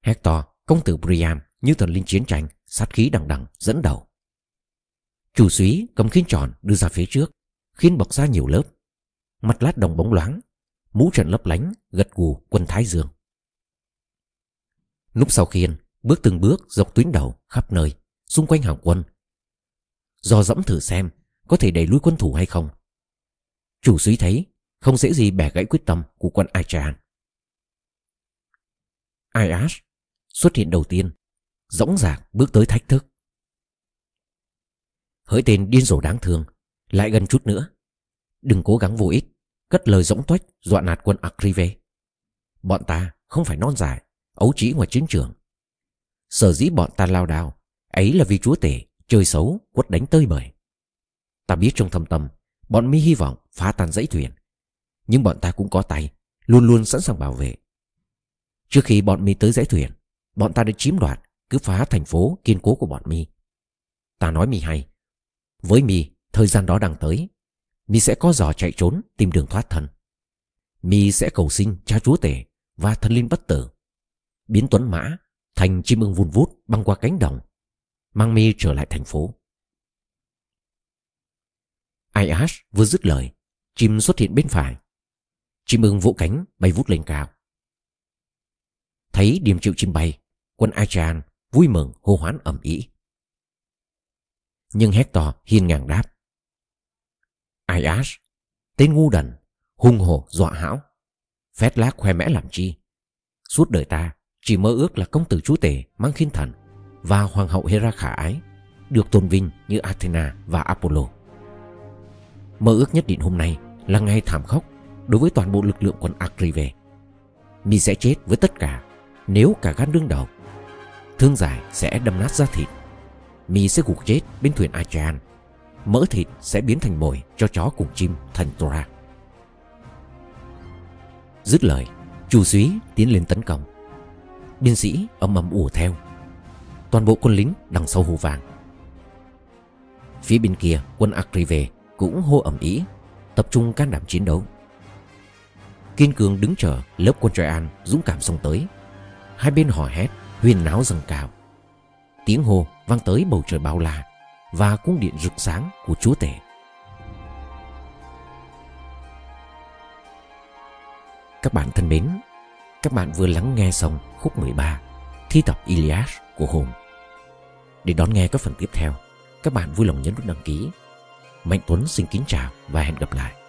Hector, công tử Priam như thần linh chiến tranh, sát khí đằng đằng dẫn đầu. Chủ súy cầm khiên tròn đưa ra phía trước, khiên bọc ra nhiều lớp, mặt lát đồng bóng loáng, mũ trận lấp lánh, gật gù quân Thái Dương. Núp sau khiên, bước từng bước dọc tuyến đầu khắp nơi, xung quanh hàng quân. Do dẫm thử xem có thể đẩy lui quân thủ hay không. Chủ suý thấy không dễ gì bẻ gãy quyết tâm của quân Aichan. Aias xuất hiện đầu tiên, dõng dạc bước tới thách thức. Hỡi tên điên rồ đáng thương, lại gần chút nữa. Đừng cố gắng vô ích, cất lời dõng tuếch dọa nạt quân Akrive. Bọn ta không phải non dài, ấu trĩ ngoài chiến trường. Sở dĩ bọn ta lao đao, ấy là vì chúa tể, chơi xấu, quất đánh tơi bời. Ta biết trong thâm tâm, bọn mi hy vọng phá tan dãy thuyền. Nhưng bọn ta cũng có tay, luôn luôn sẵn sàng bảo vệ. Trước khi bọn mi tới dãy thuyền, bọn ta đã chiếm đoạt, cứ phá thành phố kiên cố của bọn mi. Ta nói mi hay, với mi, thời gian đó đang tới, mi sẽ có giò chạy trốn tìm đường thoát thân. mi sẽ cầu xin cha chúa tể và thần linh bất tử, biến tuấn mã thành chim ưng vun vút băng qua cánh đồng, mang mi trở lại thành phố. Aias vừa dứt lời, chim xuất hiện bên phải. Chim ưng vỗ cánh bay vút lên cao. Thấy điểm chịu chim bay, quân Achan vui mừng hô hoán ầm ĩ. Nhưng Hector hiên ngang đáp. Ayash tên ngu đần, hung hồ dọa hão. Phét lác khoe mẽ làm chi. Suốt đời ta chỉ mơ ước là công tử chúa tể mang khiên thần và hoàng hậu Hera khả ái được tôn vinh như Athena và Apollo. Mơ ước nhất định hôm nay là ngày thảm khốc đối với toàn bộ lực lượng quân Akrive. Mi sẽ chết với tất cả nếu cả gan đương đầu. Thương giải sẽ đâm nát ra thịt. Mi sẽ gục chết bên thuyền Achean Mỡ thịt sẽ biến thành mồi cho chó cùng chim thành Tora. Dứt lời, chủ súy tiến lên tấn công. Biên sĩ âm ầm ùa theo. Toàn bộ quân lính đằng sau hồ vàng. Phía bên kia, quân Akrive cũng hô ẩm ý, tập trung can đảm chiến đấu. Kiên cường đứng chờ lớp quân Trời An dũng cảm xông tới. Hai bên hò hét, huyền náo dâng cao. Tiếng hô vang tới bầu trời bao la và cung điện rực sáng của chúa tể. Các bạn thân mến, các bạn vừa lắng nghe xong khúc 13 thi tập Iliad của Hùng. Để đón nghe các phần tiếp theo, các bạn vui lòng nhấn nút đăng ký. Mạnh Tuấn xin kính chào và hẹn gặp lại.